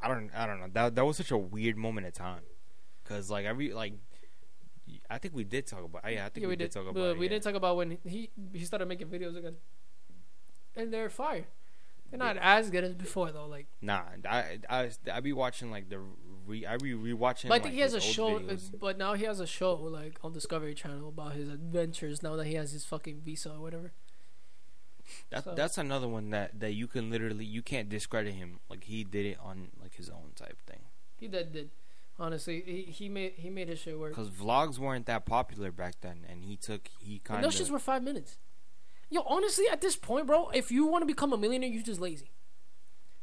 I don't. I don't know. That that was such a weird moment in time, cause like every like. I think we did talk about. Yeah, I think Yeah, we, did, talk about. but it, we yeah. did talk about when he he started making videos again, and they're fire. They're not as good as before though. Like, Nah, I I I be watching like the re I be rewatching. but I think like, he has a show. uh, videos. But now he has a show like on Discovery Channel about his adventures. Now that he has his fucking visa or whatever. That so- that's another one that that you can literally you can't discredit him like he did it on like his own type thing. He did did. Honestly, he, he made he made his shit work. Because vlogs weren't that popular back then, and he took he kind those shits were five minutes. Yo, honestly, at this point, bro, if you want to become a millionaire, you're just lazy.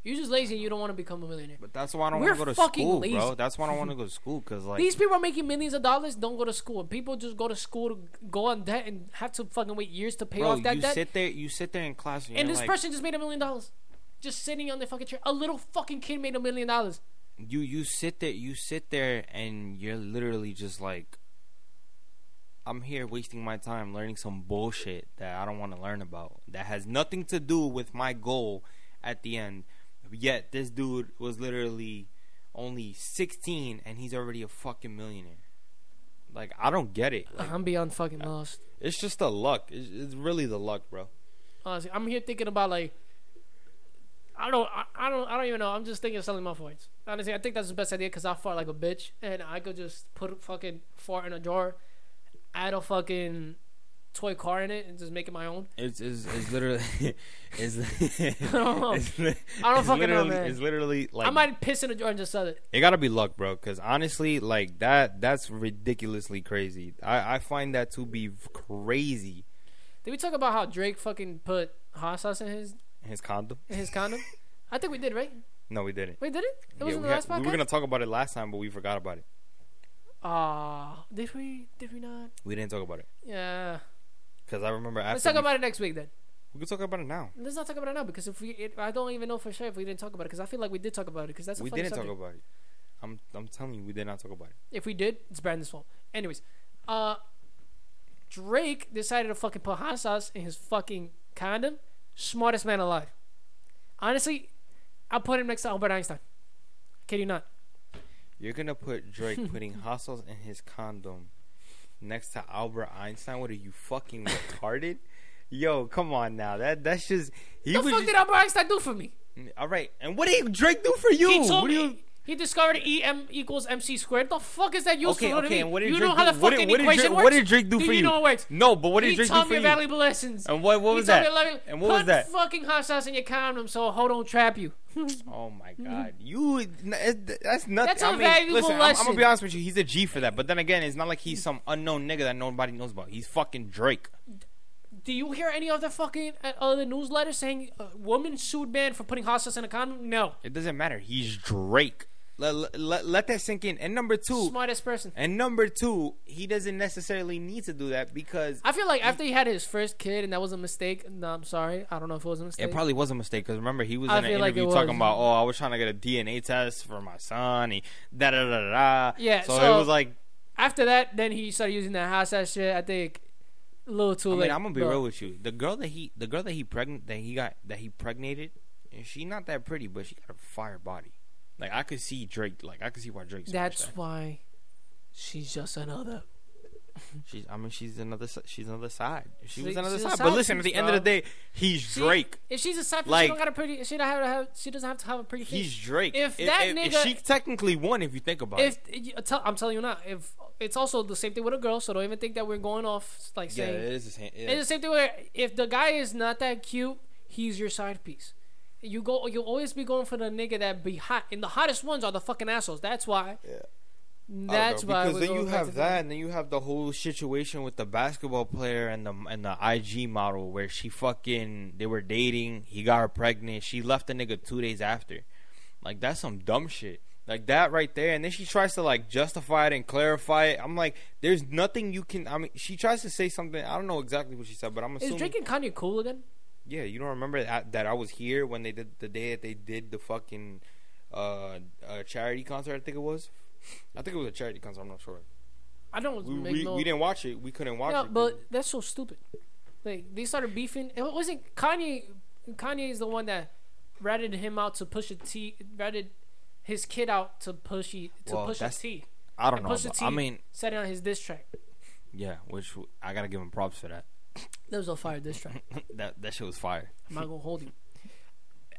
You're just lazy and you don't want to become a millionaire. But that's why I don't want to go to school, lazy. bro. That's why I don't want to go to school because like These people are making millions of dollars. Don't go to school. People just go to school to go on debt and have to fucking wait years to pay bro, off that you debt. sit there, you sit there in class, and, and this like, person just made a million dollars, just sitting on the fucking chair. A little fucking kid made a million dollars. you you sit there, you sit there, and you're literally just like, I'm here wasting my time learning some bullshit that I don't want to learn about that has nothing to do with my goal at the end. Yet this dude was literally only 16 and he's already a fucking millionaire. Like I don't get it. Like, I'm beyond fucking uh, lost. it's just the luck. It's, it's really the luck, bro. Honestly, I'm here thinking about like. I don't, I, I don't, I don't even know. I'm just thinking of selling my farts. Honestly, I think that's the best idea because I fart like a bitch, and I could just put a fucking fart in a jar, add a fucking toy car in it, and just make it my own. It's it's, it's literally [laughs] it's, [laughs] I don't know. it's, I don't fucking know, man. It's literally like I might piss in a jar and just sell it. It gotta be luck, bro. Because honestly, like that, that's ridiculously crazy. I, I find that to be crazy. Did we talk about how Drake fucking put hot sauce in his His condom? in his condom? [laughs] I think we did, right? No, we didn't. Wait, did it? It was in we, the had- last we were gonna talk about it last time, but we forgot about it. Ah, did we? Did we not? We didn't talk about it Yeah. because I remember after. Let's talk we, about it next week then. we can talk about it now. Let's not talk about it now because if we, it, I don't even know for sure if we didn't talk about it because I feel like we did talk about it because that's a We didn't subject. talk about it. I'm I'm telling you, we did not talk about it. If we did, it's Brandon's fault. Anyways, uh, Drake decided to fucking put hot sauce in his fucking condom. Smartest man alive. Honestly, I'll put him next to Albert Einstein. Kid you not. You're gonna put Drake [laughs] putting sauce in his condom next to Albert Einstein? What are you fucking retarded? Yo, come on now. That that's just he the was. fuck just- did Albert Einstein do for me? all right, and what did Drake do for you? He told what do me you? He discovered EM equals MC squared. The fuck is that useful Okay, to me? and what did you Drake know how the What did- fucking what did equation Drake- works? what did Drake do do for you you? know it works? No, but what did he Drake do for you? He taught me valuable lessons. And what what was that? And what was Put that? fucking hot sauce in your condom so hoe don't trap you. [laughs] Oh my god, you that's nothing. That's a I mean, valuable listen, I'm, I'm gonna be honest with you. He's a G for that, but then again, it's not like he's some unknown nigga that nobody knows about. He's fucking Drake. Do you hear any other fucking uh, other newsletters saying uh, woman sued man for putting hot sauce in a condom? No. It doesn't matter. He's Drake. Let, let, let, that sink in. And number two, Smartest person. and number two, he doesn't necessarily need to do that because I feel like after he had his first kid and that was a mistake. No, I'm sorry. I don't know if it was a mistake. it probably was a mistake. Because remember, he was I in an feel like interview talking was. about, oh, I was trying to get a DNA test for my son. He da da da da. Yeah, So, so- it was like, after that, then he started using that house sauce shit. I think a little too I late. mean, I'm gonna be real with you. The girl that he, the girl that he pregnant, that he got, that he pregnated, and she not that pretty, but she got a fire body. Like I could see Drake. Like I could see why Drake's. That's why she's just another. She's. I mean, she's another. She's another side. She She- was another side. side But listen, at piece, the end of the day, he's She- Drake. If she's a side Like- she don't got a pretty. She don't have to have. She doesn't have to have a pretty face. He's Drake. If that if, nigga- she technically won, if you think about if it. you- uh, tell, I'm telling you now, if it's also the same thing with a girl, so don't even think that we're going off like saying. Yeah, saying it is the same. Yeah. It's the same thing where if the guy is not that cute, he's your side piece. You go, you'll always be going for the nigga that be hot, and the hottest ones are the fucking assholes. That's why. Yeah. That's why. because then you have that, and then you have the whole situation with the basketball player and the and the IG model where she fucking they were dating. He got her pregnant. She left the nigga two days after. Like that's some dumb shit. Like that right there, and then she tries to like justify it and clarify it. I'm like, there's nothing you can. I mean, she tries to say something. I don't know exactly what she said, but I'm Is assuming. Drake and Kanye cool again? Yeah, you don't remember that, that I was here when they did the day that they did the fucking uh, uh charity concert. I think it was. I think it was a charity concert. I'm not sure. I don't We, make we, no. we didn't watch it. We couldn't watch yeah, it. 'cause- but that's so stupid. Like they started beefing. It wasn't Kanye. Kanye is the one that ratted him out to Pusha T. Ratted his kid out to push he, to Well, push a that's- T. I don't and know. Pusha but- T I mean, said it on his diss track. yeah, which I gotta give him props for that. That was a fire diss track. [laughs] that that shit was fire. I'm not gonna hold you.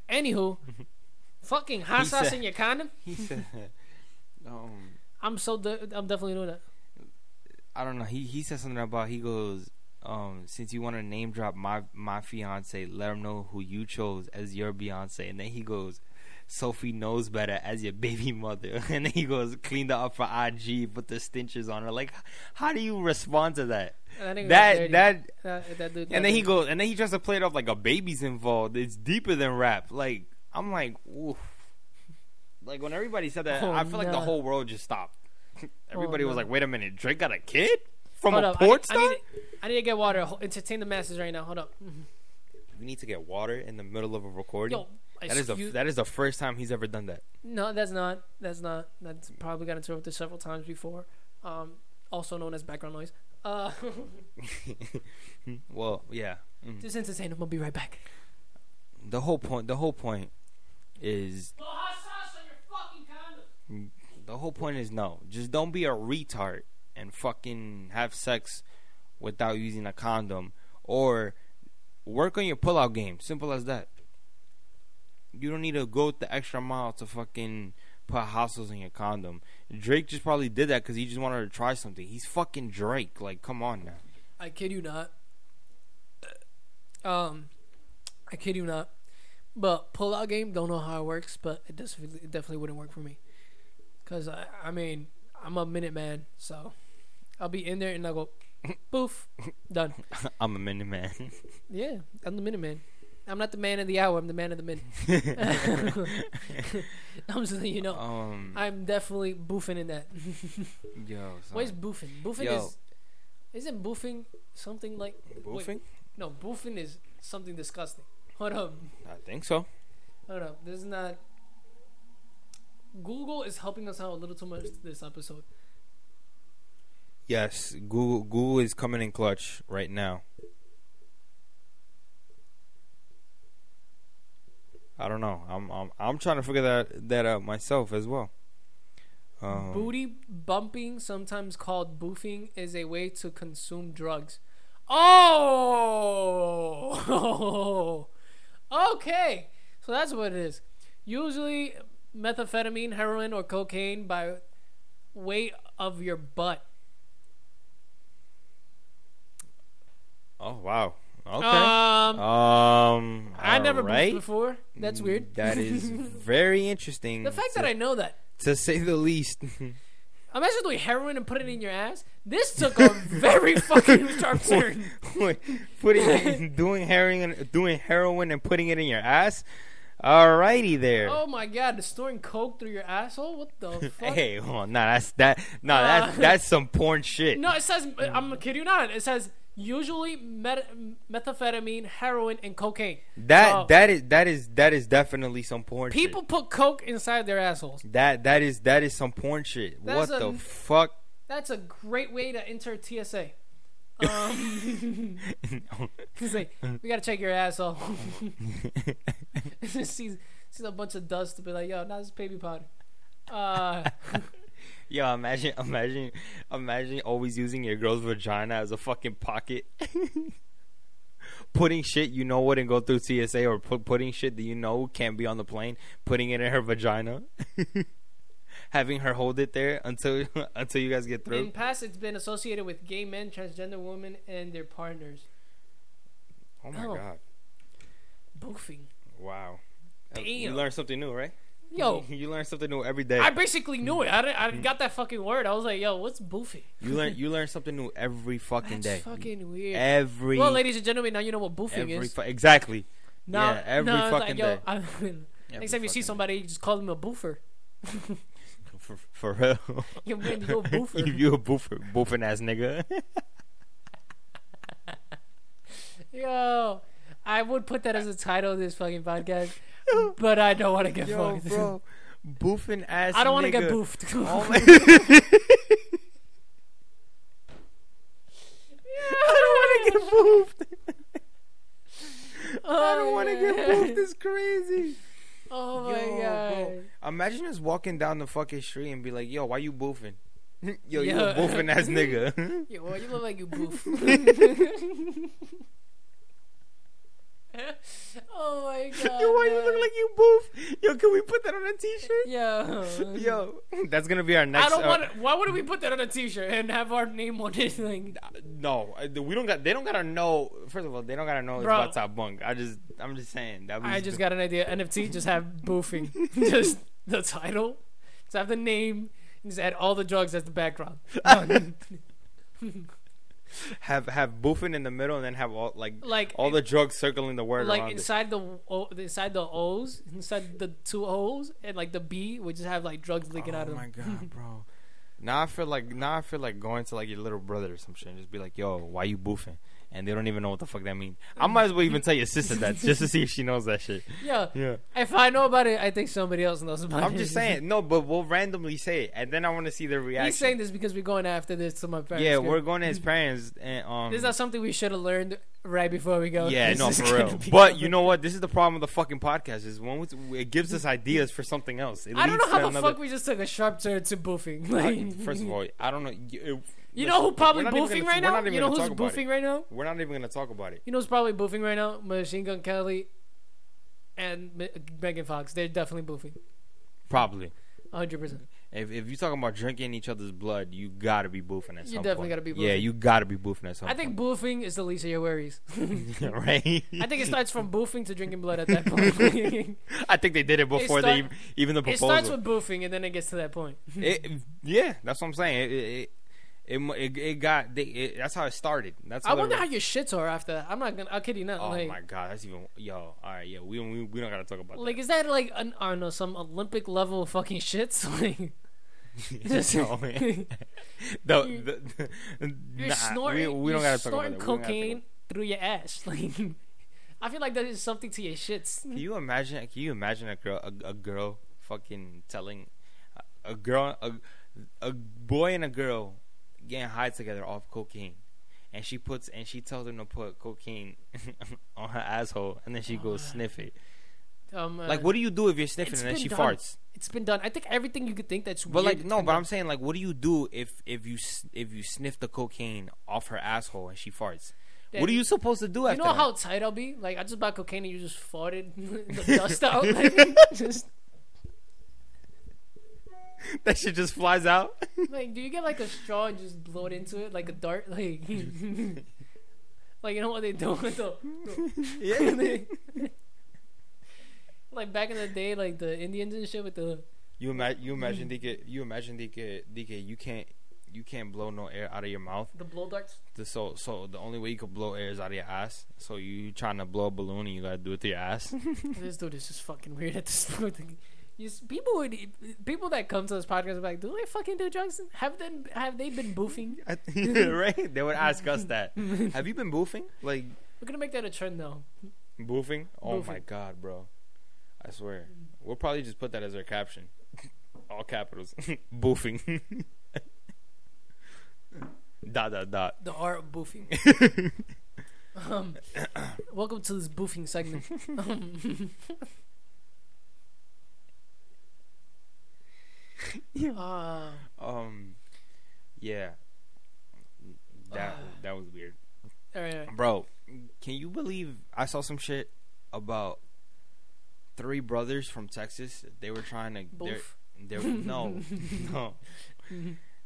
Anywho, [laughs] fucking hot He sauce said- in your condom. [laughs] He said, um, I'm so de- I'm definitely doing that. I don't know. He he said something about he goes, um, since you want to name drop my my fiance, let him know who you chose as your Beyonce, and then he goes. Sophie knows better as your baby [laughs] mother, [laughs] and then he goes cleaned her up for IG, put the stenches on her. Like, how do you respond to that? That That that that, that dude. And then he goes, and then he tries to play it off like a baby's involved. It's deeper than rap. Like I'm like, oof. Like when everybody said that, Oh, I feel like the whole world just stopped. everybody was no. like, wait a minute, Drake got a kid from Hold a up, I porn star. I need, I need to get water. Entertain the masses right now. Hold up. Mhm. we need to get water in the middle of a recording. Yo, that is the excuse- that is the first time he's ever done that. No, that's not. That's not. That's probably got interrupted several times before. Um, also known as background noise. Uh, [laughs] well, yeah. Mm. just entertain. I'm gonna be right back. The whole point. The whole point is Blow hot sauce on your fucking condom. the whole point is no. Just don't be a retard and fucking have sex without using a condom or work on your pullout game. Simple as that. You don't need to go the extra mile to fucking put sauce in your condom. Drake just probably did that because he just wanted to try something. He's fucking Drake. Like, come on now. I kid you not. Um, I kid you not. But pull out game, don't know how it works, but it definitely it definitely wouldn't work for me. Cause I I mean I'm a minute man, so I'll be in there and I'll go, [laughs] poof, done. [laughs] I'm a minute man. [laughs] Yeah, I'm the minute man. I'm not the man of the hour. I'm the man of the minute. [laughs] [laughs] I'm just letting you know. um, I'm definitely boofing in that. yo, [laughs] What is boofing? Boofing Yo. is isn't boofing something like wait, boofing? no, boofing is something disgusting. Hold up. I think so. Hold up. This is not. Google is helping us out a little too much this episode. Yes, Google Google is coming in clutch right now. I don't know. I'm I'm I'm trying to figure that that out myself as well. Um, Booty bumping, sometimes called boofing, is a way to consume drugs. Oh, [laughs] okay. So that's what it is. Usually, methamphetamine, heroin, or cocaine by weight of your butt. Oh wow. Okay. Um, Um. I never alright. boofed before. That's weird. That is [laughs] very interesting. The fact to, that I know that. to say the least. [laughs] Imagine doing heroin and putting it in your ass. This took a very [laughs] fucking sharp turn. Wait, putting doing heroin doing heroin and putting it in your ass. Alrighty there. Oh my god, storing coke through your asshole? What the fuck? Hey, hold on. Nah, that's that. Nah, that's Uh, that's some porn shit. No, it says, I'm kidding you not. It says usually met- methamphetamine, heroin, and cocaine. That that is that is that is definitely some porn people shit. put coke inside their assholes. That that is that is some porn shit. That's what a- the fuck? That's a great way to enter TSA. [laughs] Um, [laughs] he's like, we gotta check your asshole. [laughs] sees sees a bunch of dust to be like, yo, nah, this is baby powder. Uh, Yo, imagine imagine imagine always using your girl's vagina as a fucking pocket. [laughs] putting shit you know wouldn't go through TSA or put, putting shit that you know can't be on the plane, putting it in her vagina. [laughs] Having her hold it there until [laughs] until you guys get through. in past, it's been associated with gay men, transgender women, and their partners. Oh my Oh. god. Boofing. Wow. Uh, You learned something new, right? Yo, [laughs] you learn something new every day. I basically knew it. I, didn't- I mm-hmm. got that fucking word. I was like, yo, what's boofing? you learn [laughs] you learn something new every fucking That's day. fucking weird. Every well, ladies and gentlemen, now you know what boofing every is. fu- exactly. Now, yeah, every now fucking like, yo, day. [laughs] I, Every next time you see somebody, you just call them a boofer. for, for real. Yo, man, you a boofer. you, you a boofer, boofing ass nigga. Yo, I would put that as a title of this fucking podcast, but I don't want to get Yo, fucked. bro, boofing ass. I don't want to get boofed. Oh my- [laughs] I don't want to get [laughs] boofed. I don't oh, want to get boofed. It's crazy. [laughs] Oh my Yo, god. bro. Imagine just walking down the fucking street and be like, "Yo, why you boofing? Yo, you a boofing ass nigga." Yo, well, you look like you boof. [laughs] oh my [laughs] god. Yo, why you look like you boof? Yo, can we put that on a t-shirt? Yo. [laughs] Yo, that's gonna be our next. I don't uh, want. Why wouldn't we put that on a T-shirt and have our name on it? Like, No, we don't got. They don't gotta know. First of all, they don't gotta know it's Bro. about top bunk. I just, I'm just saying that. I just got an idea. NFT, just have boofing. just the title. Just have the name. Just add all the drugs as the background. Have have boofing in the middle and then have all like like all the drugs circling the word like inside the o, inside the O's, inside the two O's, and like the B would just have like drugs leaking oh out of Oh my [laughs] god, bro! Now I feel like now I feel like going to like your little brother or some shit and just be like, "Yo, why you boofing?" And they don't even know what the fuck that means. I might as well even tell your sister that just to see if she knows that shit. [laughs] Yeah. Yeah. If I know about it, I think somebody else knows about it. I'm just saying, no, but we'll randomly say it, and then I want to see their reaction. He's saying this because we're going after this to my parents. yeah, we're going to his parents, and um, This is not something we should have learned right before we go. yeah, no, for real. But [laughs] you know what? This is the problem with the fucking podcast is when it gives us ideas for something else. It I don't know how the another- fuck we just took a sharp turn to boofing. Like, First of all, I don't know. You, you know who probably we're not even boofing gonna- right now? You know who's boofing right now? We're not even gonna talk about it. You know who's probably boofing right now? Machine Gun Kelly and Me- Megan Fox. They're definitely boofing. Probably. 100%. If if you're talking about drinking each other's blood, you gotta be boofing at You some definitely point. gotta be Yeah, boofing. you gotta be boofing at some I think point. boofing is the least of your worries. [laughs] [laughs] right? I think it starts from boofing to drinking blood at that point. [laughs] I think they did it before they start- even, even the it proposal. starts with boofing and then it gets to that point. It- yeah, that's what I'm saying. It it it, it, it got they, it, that's how it started. That's I wonder how your shits are after that. I'm not gonna. I'll kid you not. Oh like, my god, that's even yo. All right, yeah, we we, we don't gotta talk about like is that like an, I don't know some Olympic level fucking shits? [laughs] Like, just [laughs] No, [laughs] man. the, the, the, you're nah, snorting. We, we don't gotta talk about that. We don't gotta talk cocaine through your ass. Like, I feel like that is something to your shits. Can you imagine? Can you imagine a girl, a, a girl, fucking telling a, a girl, a, a boy and a girl getting high together off cocaine, and she puts and she tells them to put cocaine [laughs] on her asshole, and then she goes sniff it. Um, uh, Like, what do you do if you're sniffing and then she done. farts? It's been done. I think everything you could think that's But weird, like, no, but done. I'm saying like, what do you do if if you if you sniff the cocaine off her asshole and she farts? What are you supposed to do You know that? how tight I'll be? Like I just bought cocaine and you just farted [laughs] the [laughs] dust out. Like, just [laughs] that shit just flies out. [laughs] like, do you get like a straw and just blow it into it like a dart? [laughs] Like, like you know what they do with the, yeah. like back in the day, like the Indians and shit with the You imagine, you imagine, DK, you imagine, they DK, DK, you can't, you can't blow no air out of your mouth. the blow darts. The, so, so the only way you could blow air is out of your ass. So you trying to blow a balloon and you gotta do it to your ass. this dude is just fucking weird at this point. You people would people that come to this podcast are like, do they fucking do drugs? Have them have they been boofing? [laughs] right? They would ask us that. [laughs] Have you been boofing? Like We're gonna make that a trend though. boofing? Oh my god, bro! I swear, we'll probably just put that as our caption, [laughs] all capitals. boofing. dot dot dot. The art of boofing. um, [coughs] welcome to this boofing segment. [laughs] Um, uh, Um, yeah, that Uh. that was weird, all right, all right. bro. Can you believe I saw some shit about three brothers from Texas? They were trying to. they're- They were, [laughs] no, [laughs] no.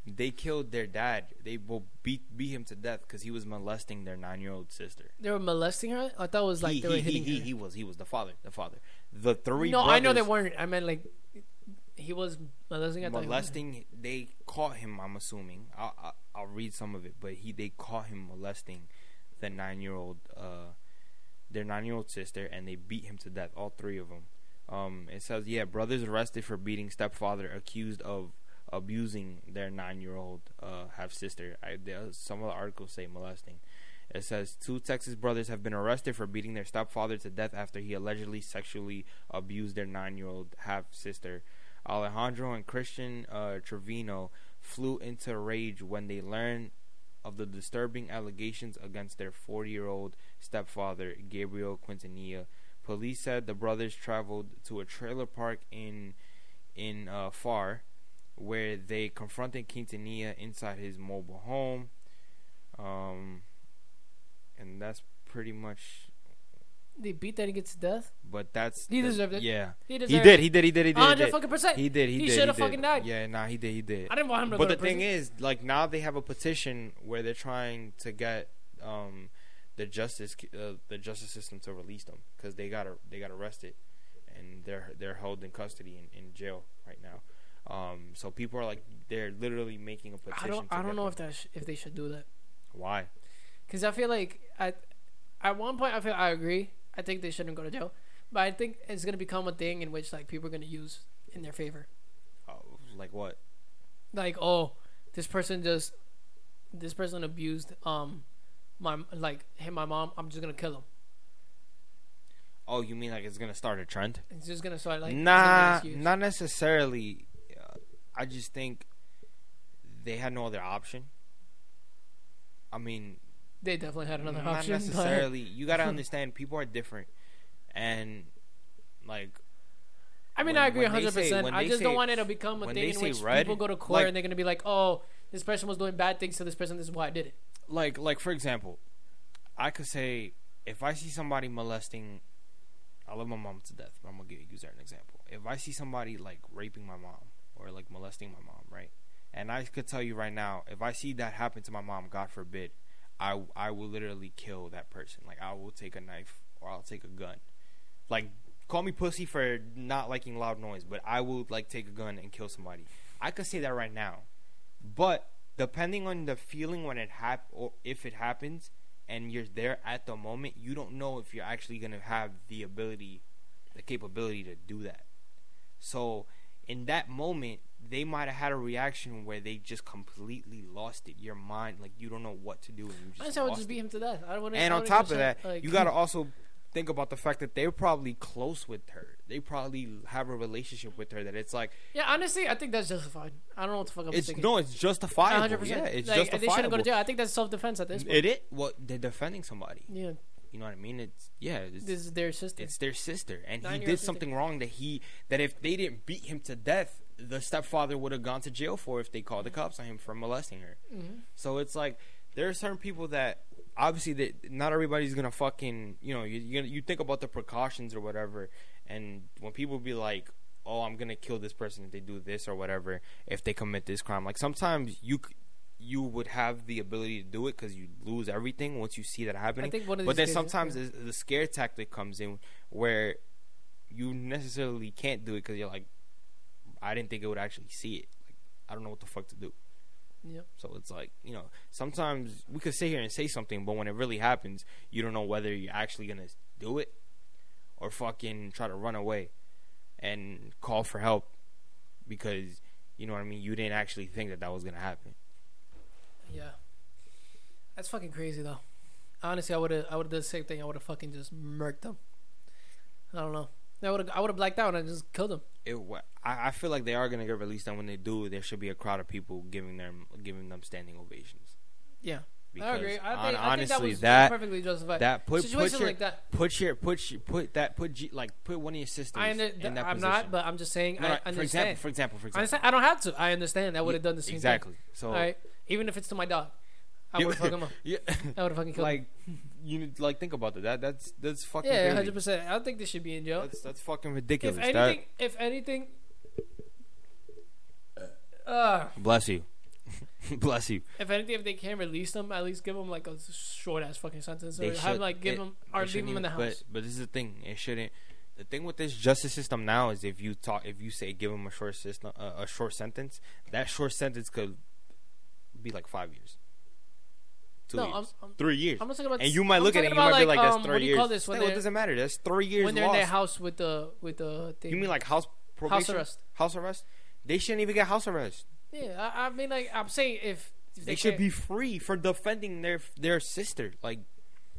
They killed their dad. They will beat beat him to death because he was molesting their nine year old sister. They were molesting her. I thought it was like he, they he, he, hitting he, her. he was he was the father. The father. The three. no, I know they weren't. I meant like he was molesting. Molesting. They caught him. I'm assuming. I'll, I'll, I'll read some of it, but he they caught him molesting the nine year old. Uh, their nine year old sister, and they beat him to death. All three of them. Um, it says, yeah, brothers arrested for beating stepfather accused of abusing their nine-year-old uh, half sister. Some of the articles say molesting. It says two Texas brothers have been arrested for beating their stepfather to death after he allegedly sexually abused their nine-year-old half sister. Alejandro and Christian uh, Trevino flew into rage when they learned of the disturbing allegations against their 40-year-old stepfather, Gabriel Quintanilla. Police said the brothers traveled to a trailer park in in uh, Pharr, where they confronted Quintanilla inside his mobile home. Um, and that's pretty much. They beat that to death. But that's He the- deserved it. Yeah, He he did. He did. He did. He did. Hundred fucking percent. He did. He, He should've fucking died. Yeah, nah, he did. He did. I didn't want him to But the thing is, like now they have a petition where they're trying to get um the justice uh, the justice system to release them because they got they got arrested and they're they're held in custody in, in jail right now. Um, so people are like they're literally making a petition. I don't. I don't know them. if that sh- if they should do that. why. Because I feel like at at one point I feel I agree. I think they shouldn't go to jail, but I think it's gonna become a thing in which like people are gonna use in their favor. Oh, like what? Like, oh, this person just this person abused um my like hit my mom, I'm just gonna kill him. Oh, you mean like it's gonna start a trend? It's just gonna start like nah, not necessarily. Uh, I just think they had no other option. I mean, They definitely had another not option. but- necessarily. You gotta [laughs] understand, people are different, and like I mean, When- I agree 100. percent I just don't want it to become a thing in which red, people go to court like- and they're gonna be like, "Oh, this person was doing bad things to this person. This is why I did it." like like for example, I could say if I see somebody molesting, I love my mom to death, but I'm gonna give, use her an example. If I see somebody like raping my mom or like molesting my mom, right? And I could tell you right now, if I see that happen to my mom, God forbid, I I will literally kill that person. Like I will take a knife or I'll take a gun. Like call me pussy for not liking loud noise, but I will like take a gun and kill somebody. I could say that right now. But depending on the feeling when it hap or if it happens and you're there at the moment, you don't know if you're actually gonna have the ability, the capability to do that. So in that moment, they might have had a reaction where they just completely lost it. Your mind, like you don't know what to do, and you I just I would just beat him to death. I wouldn't. And I on top of that, like- you gotta also think about the fact that they're probably close with her. They probably have a relationship with her that it's like Yeah, honestly, I think that's justified. I don't know what the fuck I'm it's thinking. no, it's justifiable. 100%. Yeah, it's like, They shouldn't go to jail. I think that's self defense at this point. It is what they're defending somebody. yeah, You know what I mean? It's yeah, it's, this is their sister. it's their sister, and he did sister. something wrong that he that if they didn't beat him to death, the stepfather would have gone to jail for if they called the cops on him for molesting her. Mhm. So it's like there are certain people that obviously that not everybody's gonna fucking you know you you, you think about the precautions or whatever, and when people be like. Oh, I'm gonna kill this person if they do this or whatever. If they commit this crime, like sometimes you you would have the ability to do it because you lose everything once you see that I happening. think one of But then sometimes yeah. the, the scare tactic comes in where you necessarily can't do it because you're like, I didn't think it would actually see it. Like, I don't know what the fuck to do. Yep. So it's like, you know, sometimes we could sit here and say something, but when it really happens, you don't know whether you're actually gonna do it or fucking try to run away and call for help because you know what I mean. You didn't actually think that that was gonna happen. Yeah. That's fucking crazy though. Honestly, I would have I would have done the same thing. I would have fucking just murked them. I don't know. I would have I would have blacked out and just killed them. It, I, I feel like they are gonna get released, and when they do, there should be a crowd of people giving them giving them standing ovations. Yeah. Because I agree. I think, I think that was that perfectly justified. that put Situation put your, like that. put your put your, put that put G, like put one of your sisters I under, in that I'm position. not, but I'm just saying. No, I no, for example, for example, for example, understand. I don't have to. I understand. I would have done the same thing. exactly. So thing. All right. Even if it's to my dog, I would fucked him up. yeah, I would fucking [laughs] killed [laughs] him. like you need- like think about that. That that's that's fucking Yeah, hundred percent. I don't think they should be in jail. That's that's fucking ridiculous. If That- anything, if anything, uh, bless you, [laughs] bless you. if anything, if they can't release them, at least give them like a short ass fucking sentence, They or have should- like give it- them or leave them in the house. But but this is the thing. It shouldn't. The thing with this justice system now is if you talk, if you say give them a short system, uh, a short sentence, that short sentence could be like five years, two no, years, I'm, I'm, three years, I'm not talking about. and you might I'm look at it and you might about, be like, "That's um, three what do you years." call this when Still, it doesn't matter. That's three years when they're lost. in their house with the with the thing. You mean like house probation? arrest? House arrest? They shouldn't even get house arrest. Yeah, I, I mean, like I'm saying, if, if They should be free for defending their their sister. Like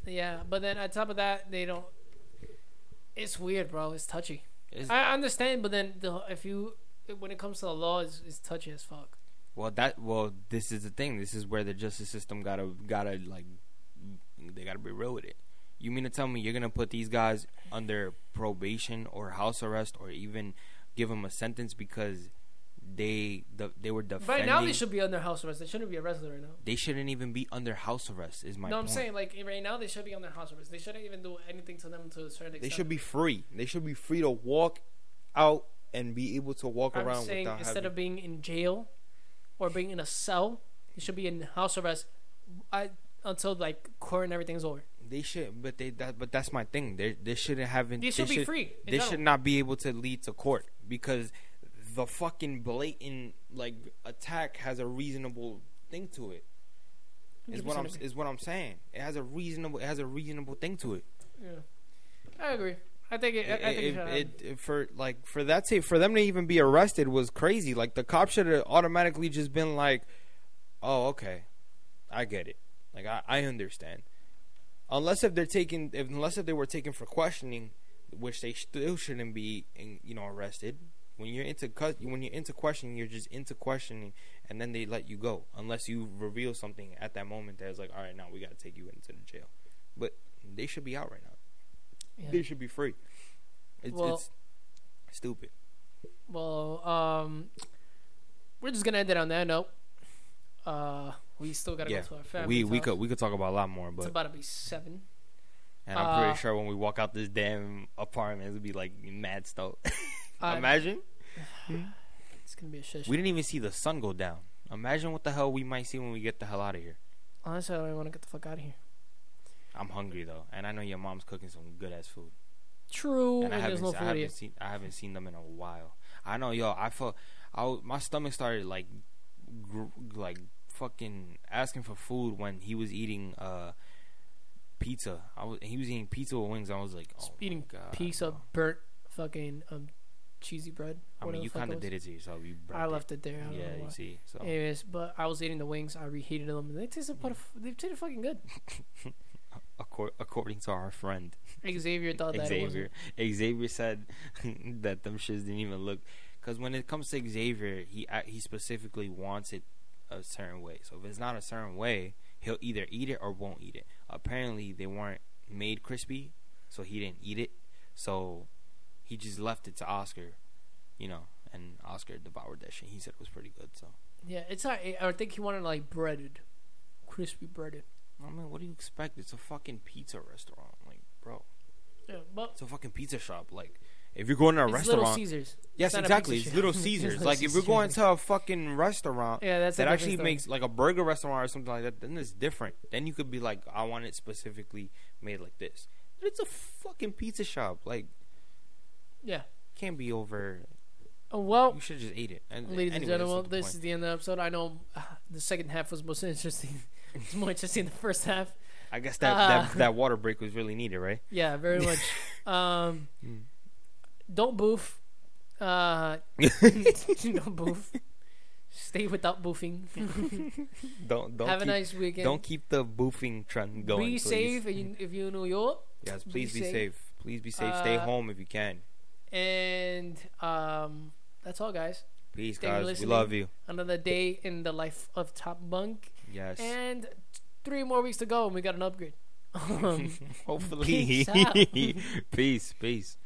Yeah, but then on top of that, they don't. It's weird, bro. It's touchy. it's, I understand, but then the, if you when it comes to the law, it's, it's touchy as fuck. Well, that well, this is the thing. This is where the justice system gotta gotta like they gotta be real with it. You mean to tell me you're gonna put these guys under probation or house arrest or even give them a sentence because they the, they were defending? Right now, they should be under house arrest. They shouldn't be arrested right now. They shouldn't even be under house arrest. Is my no, I'm saying like right now they should be under house arrest. They shouldn't even do anything to them to a certain extent. They should be free. They should be free to walk out and be able to walk I'm around saying without instead having. of being in jail or being in a cell, they should be in house arrest. I, until like court and everything's over. They should, but they that, but that's my thing. They they shouldn't have. They should be free. They general. should not be able to lead to court because the fucking blatant like attack has a reasonable thing to it. Is what I'm is what I'm saying. It has a reasonable it has a reasonable thing to it. Yeah, I agree. I think it. I, I think it, It, for like for that to for them to even be arrested was crazy. Like the cops should have automatically just been like, "Oh, okay, I get it." Like I, I understand. Unless if they're taken, if, unless if they were taken for questioning, which they still shouldn't be, in, you know, arrested. When you're into when you're into questioning, you're just into questioning, and then they let you go unless you reveal something at that moment that's like, all right, now we got to take you into the jail. But they should be out right now. Yeah. They should be free. It's, Well- it's stupid. Well, um, we're just gonna end it on that note. Uh, we still gotta Yeah, go to our family. we we could we could talk about a lot more, but It's about to be seven. and I'm uh, pretty sure when we walk out this damn apartment, it'll be like mad stuff. [laughs] Imagine [sighs] it's gonna be a shit. we didn't even see the sun go down. Imagine what the hell we might see when we get the hell out of here. Honestly, I don't even want to get the fuck out of here. I'm hungry though, and I know your mom's cooking some good ass food. True, and and, I haven't, no I haven't seen I haven't seen them in a while. I know, yo. I felt I my stomach started like gr- like fucking asking for food when he was eating uh pizza. I was he was eating pizza with wings. I was like, oh eating God, bro. burnt fucking um cheesy bread. I mean, you kind of did it to yourself. You I left it there. Yeah, you see. So Anyways, but I was eating the wings. I reheated them, they tasted, they tasted fucking good. [laughs] accor- according to our friend [laughs] Xavier thought that Xavier. Xavier said [laughs] that them shits didn't even look. Because when it comes to Xavier, he he specifically wants it a certain way. So if it's not a certain way, he'll either eat it or won't eat it. Apparently, they weren't made crispy, so he didn't eat it. So he just left it to Oscar, you know, and Oscar devoured that shit. He said it was pretty good. So Yeah, it's not. I think he wanted like breaded, crispy breaded. I mean, what do you expect? It's a fucking pizza restaurant, like bro. Yeah, but It's a fucking pizza shop. Like if you're going to a it's restaurant, Little Caesars. Yes, It's exactly. It's. Little [laughs] It's Caesars. Little like if you're going to a fucking restaurant Yeah, that's that actually story. makes like a burger restaurant or something like that, then it's different. Then you could be like, I want it specifically made like this. But it's a fucking pizza shop. Like Yeah. can't be over. Oh, well, You should just eat it. And ladies and gentlemen, this point. is the end of the episode. I know uh, the second half was most [laughs] interesting. [laughs] it's more interesting the first half. I guess that, uh, that that water break was really needed, right? [laughs] Yeah, very [laughs] much. um, don't boof. Uh, don't boof. Stay without boofing. don't don't Have a nice weekend. don't keep the boofing trend going. be please. safe if you, if you're in New York. Yes, please be, safe. safe. Please be safe. Stay Uh, home if you can. And um, that's all, guys. Please, thank guys. We love you. Another day in the life of Top Bunk. Yes. And three more weeks to go, and we got an upgrade. [laughs] Um, Hopefully. Peace out. [laughs] peace. Peace.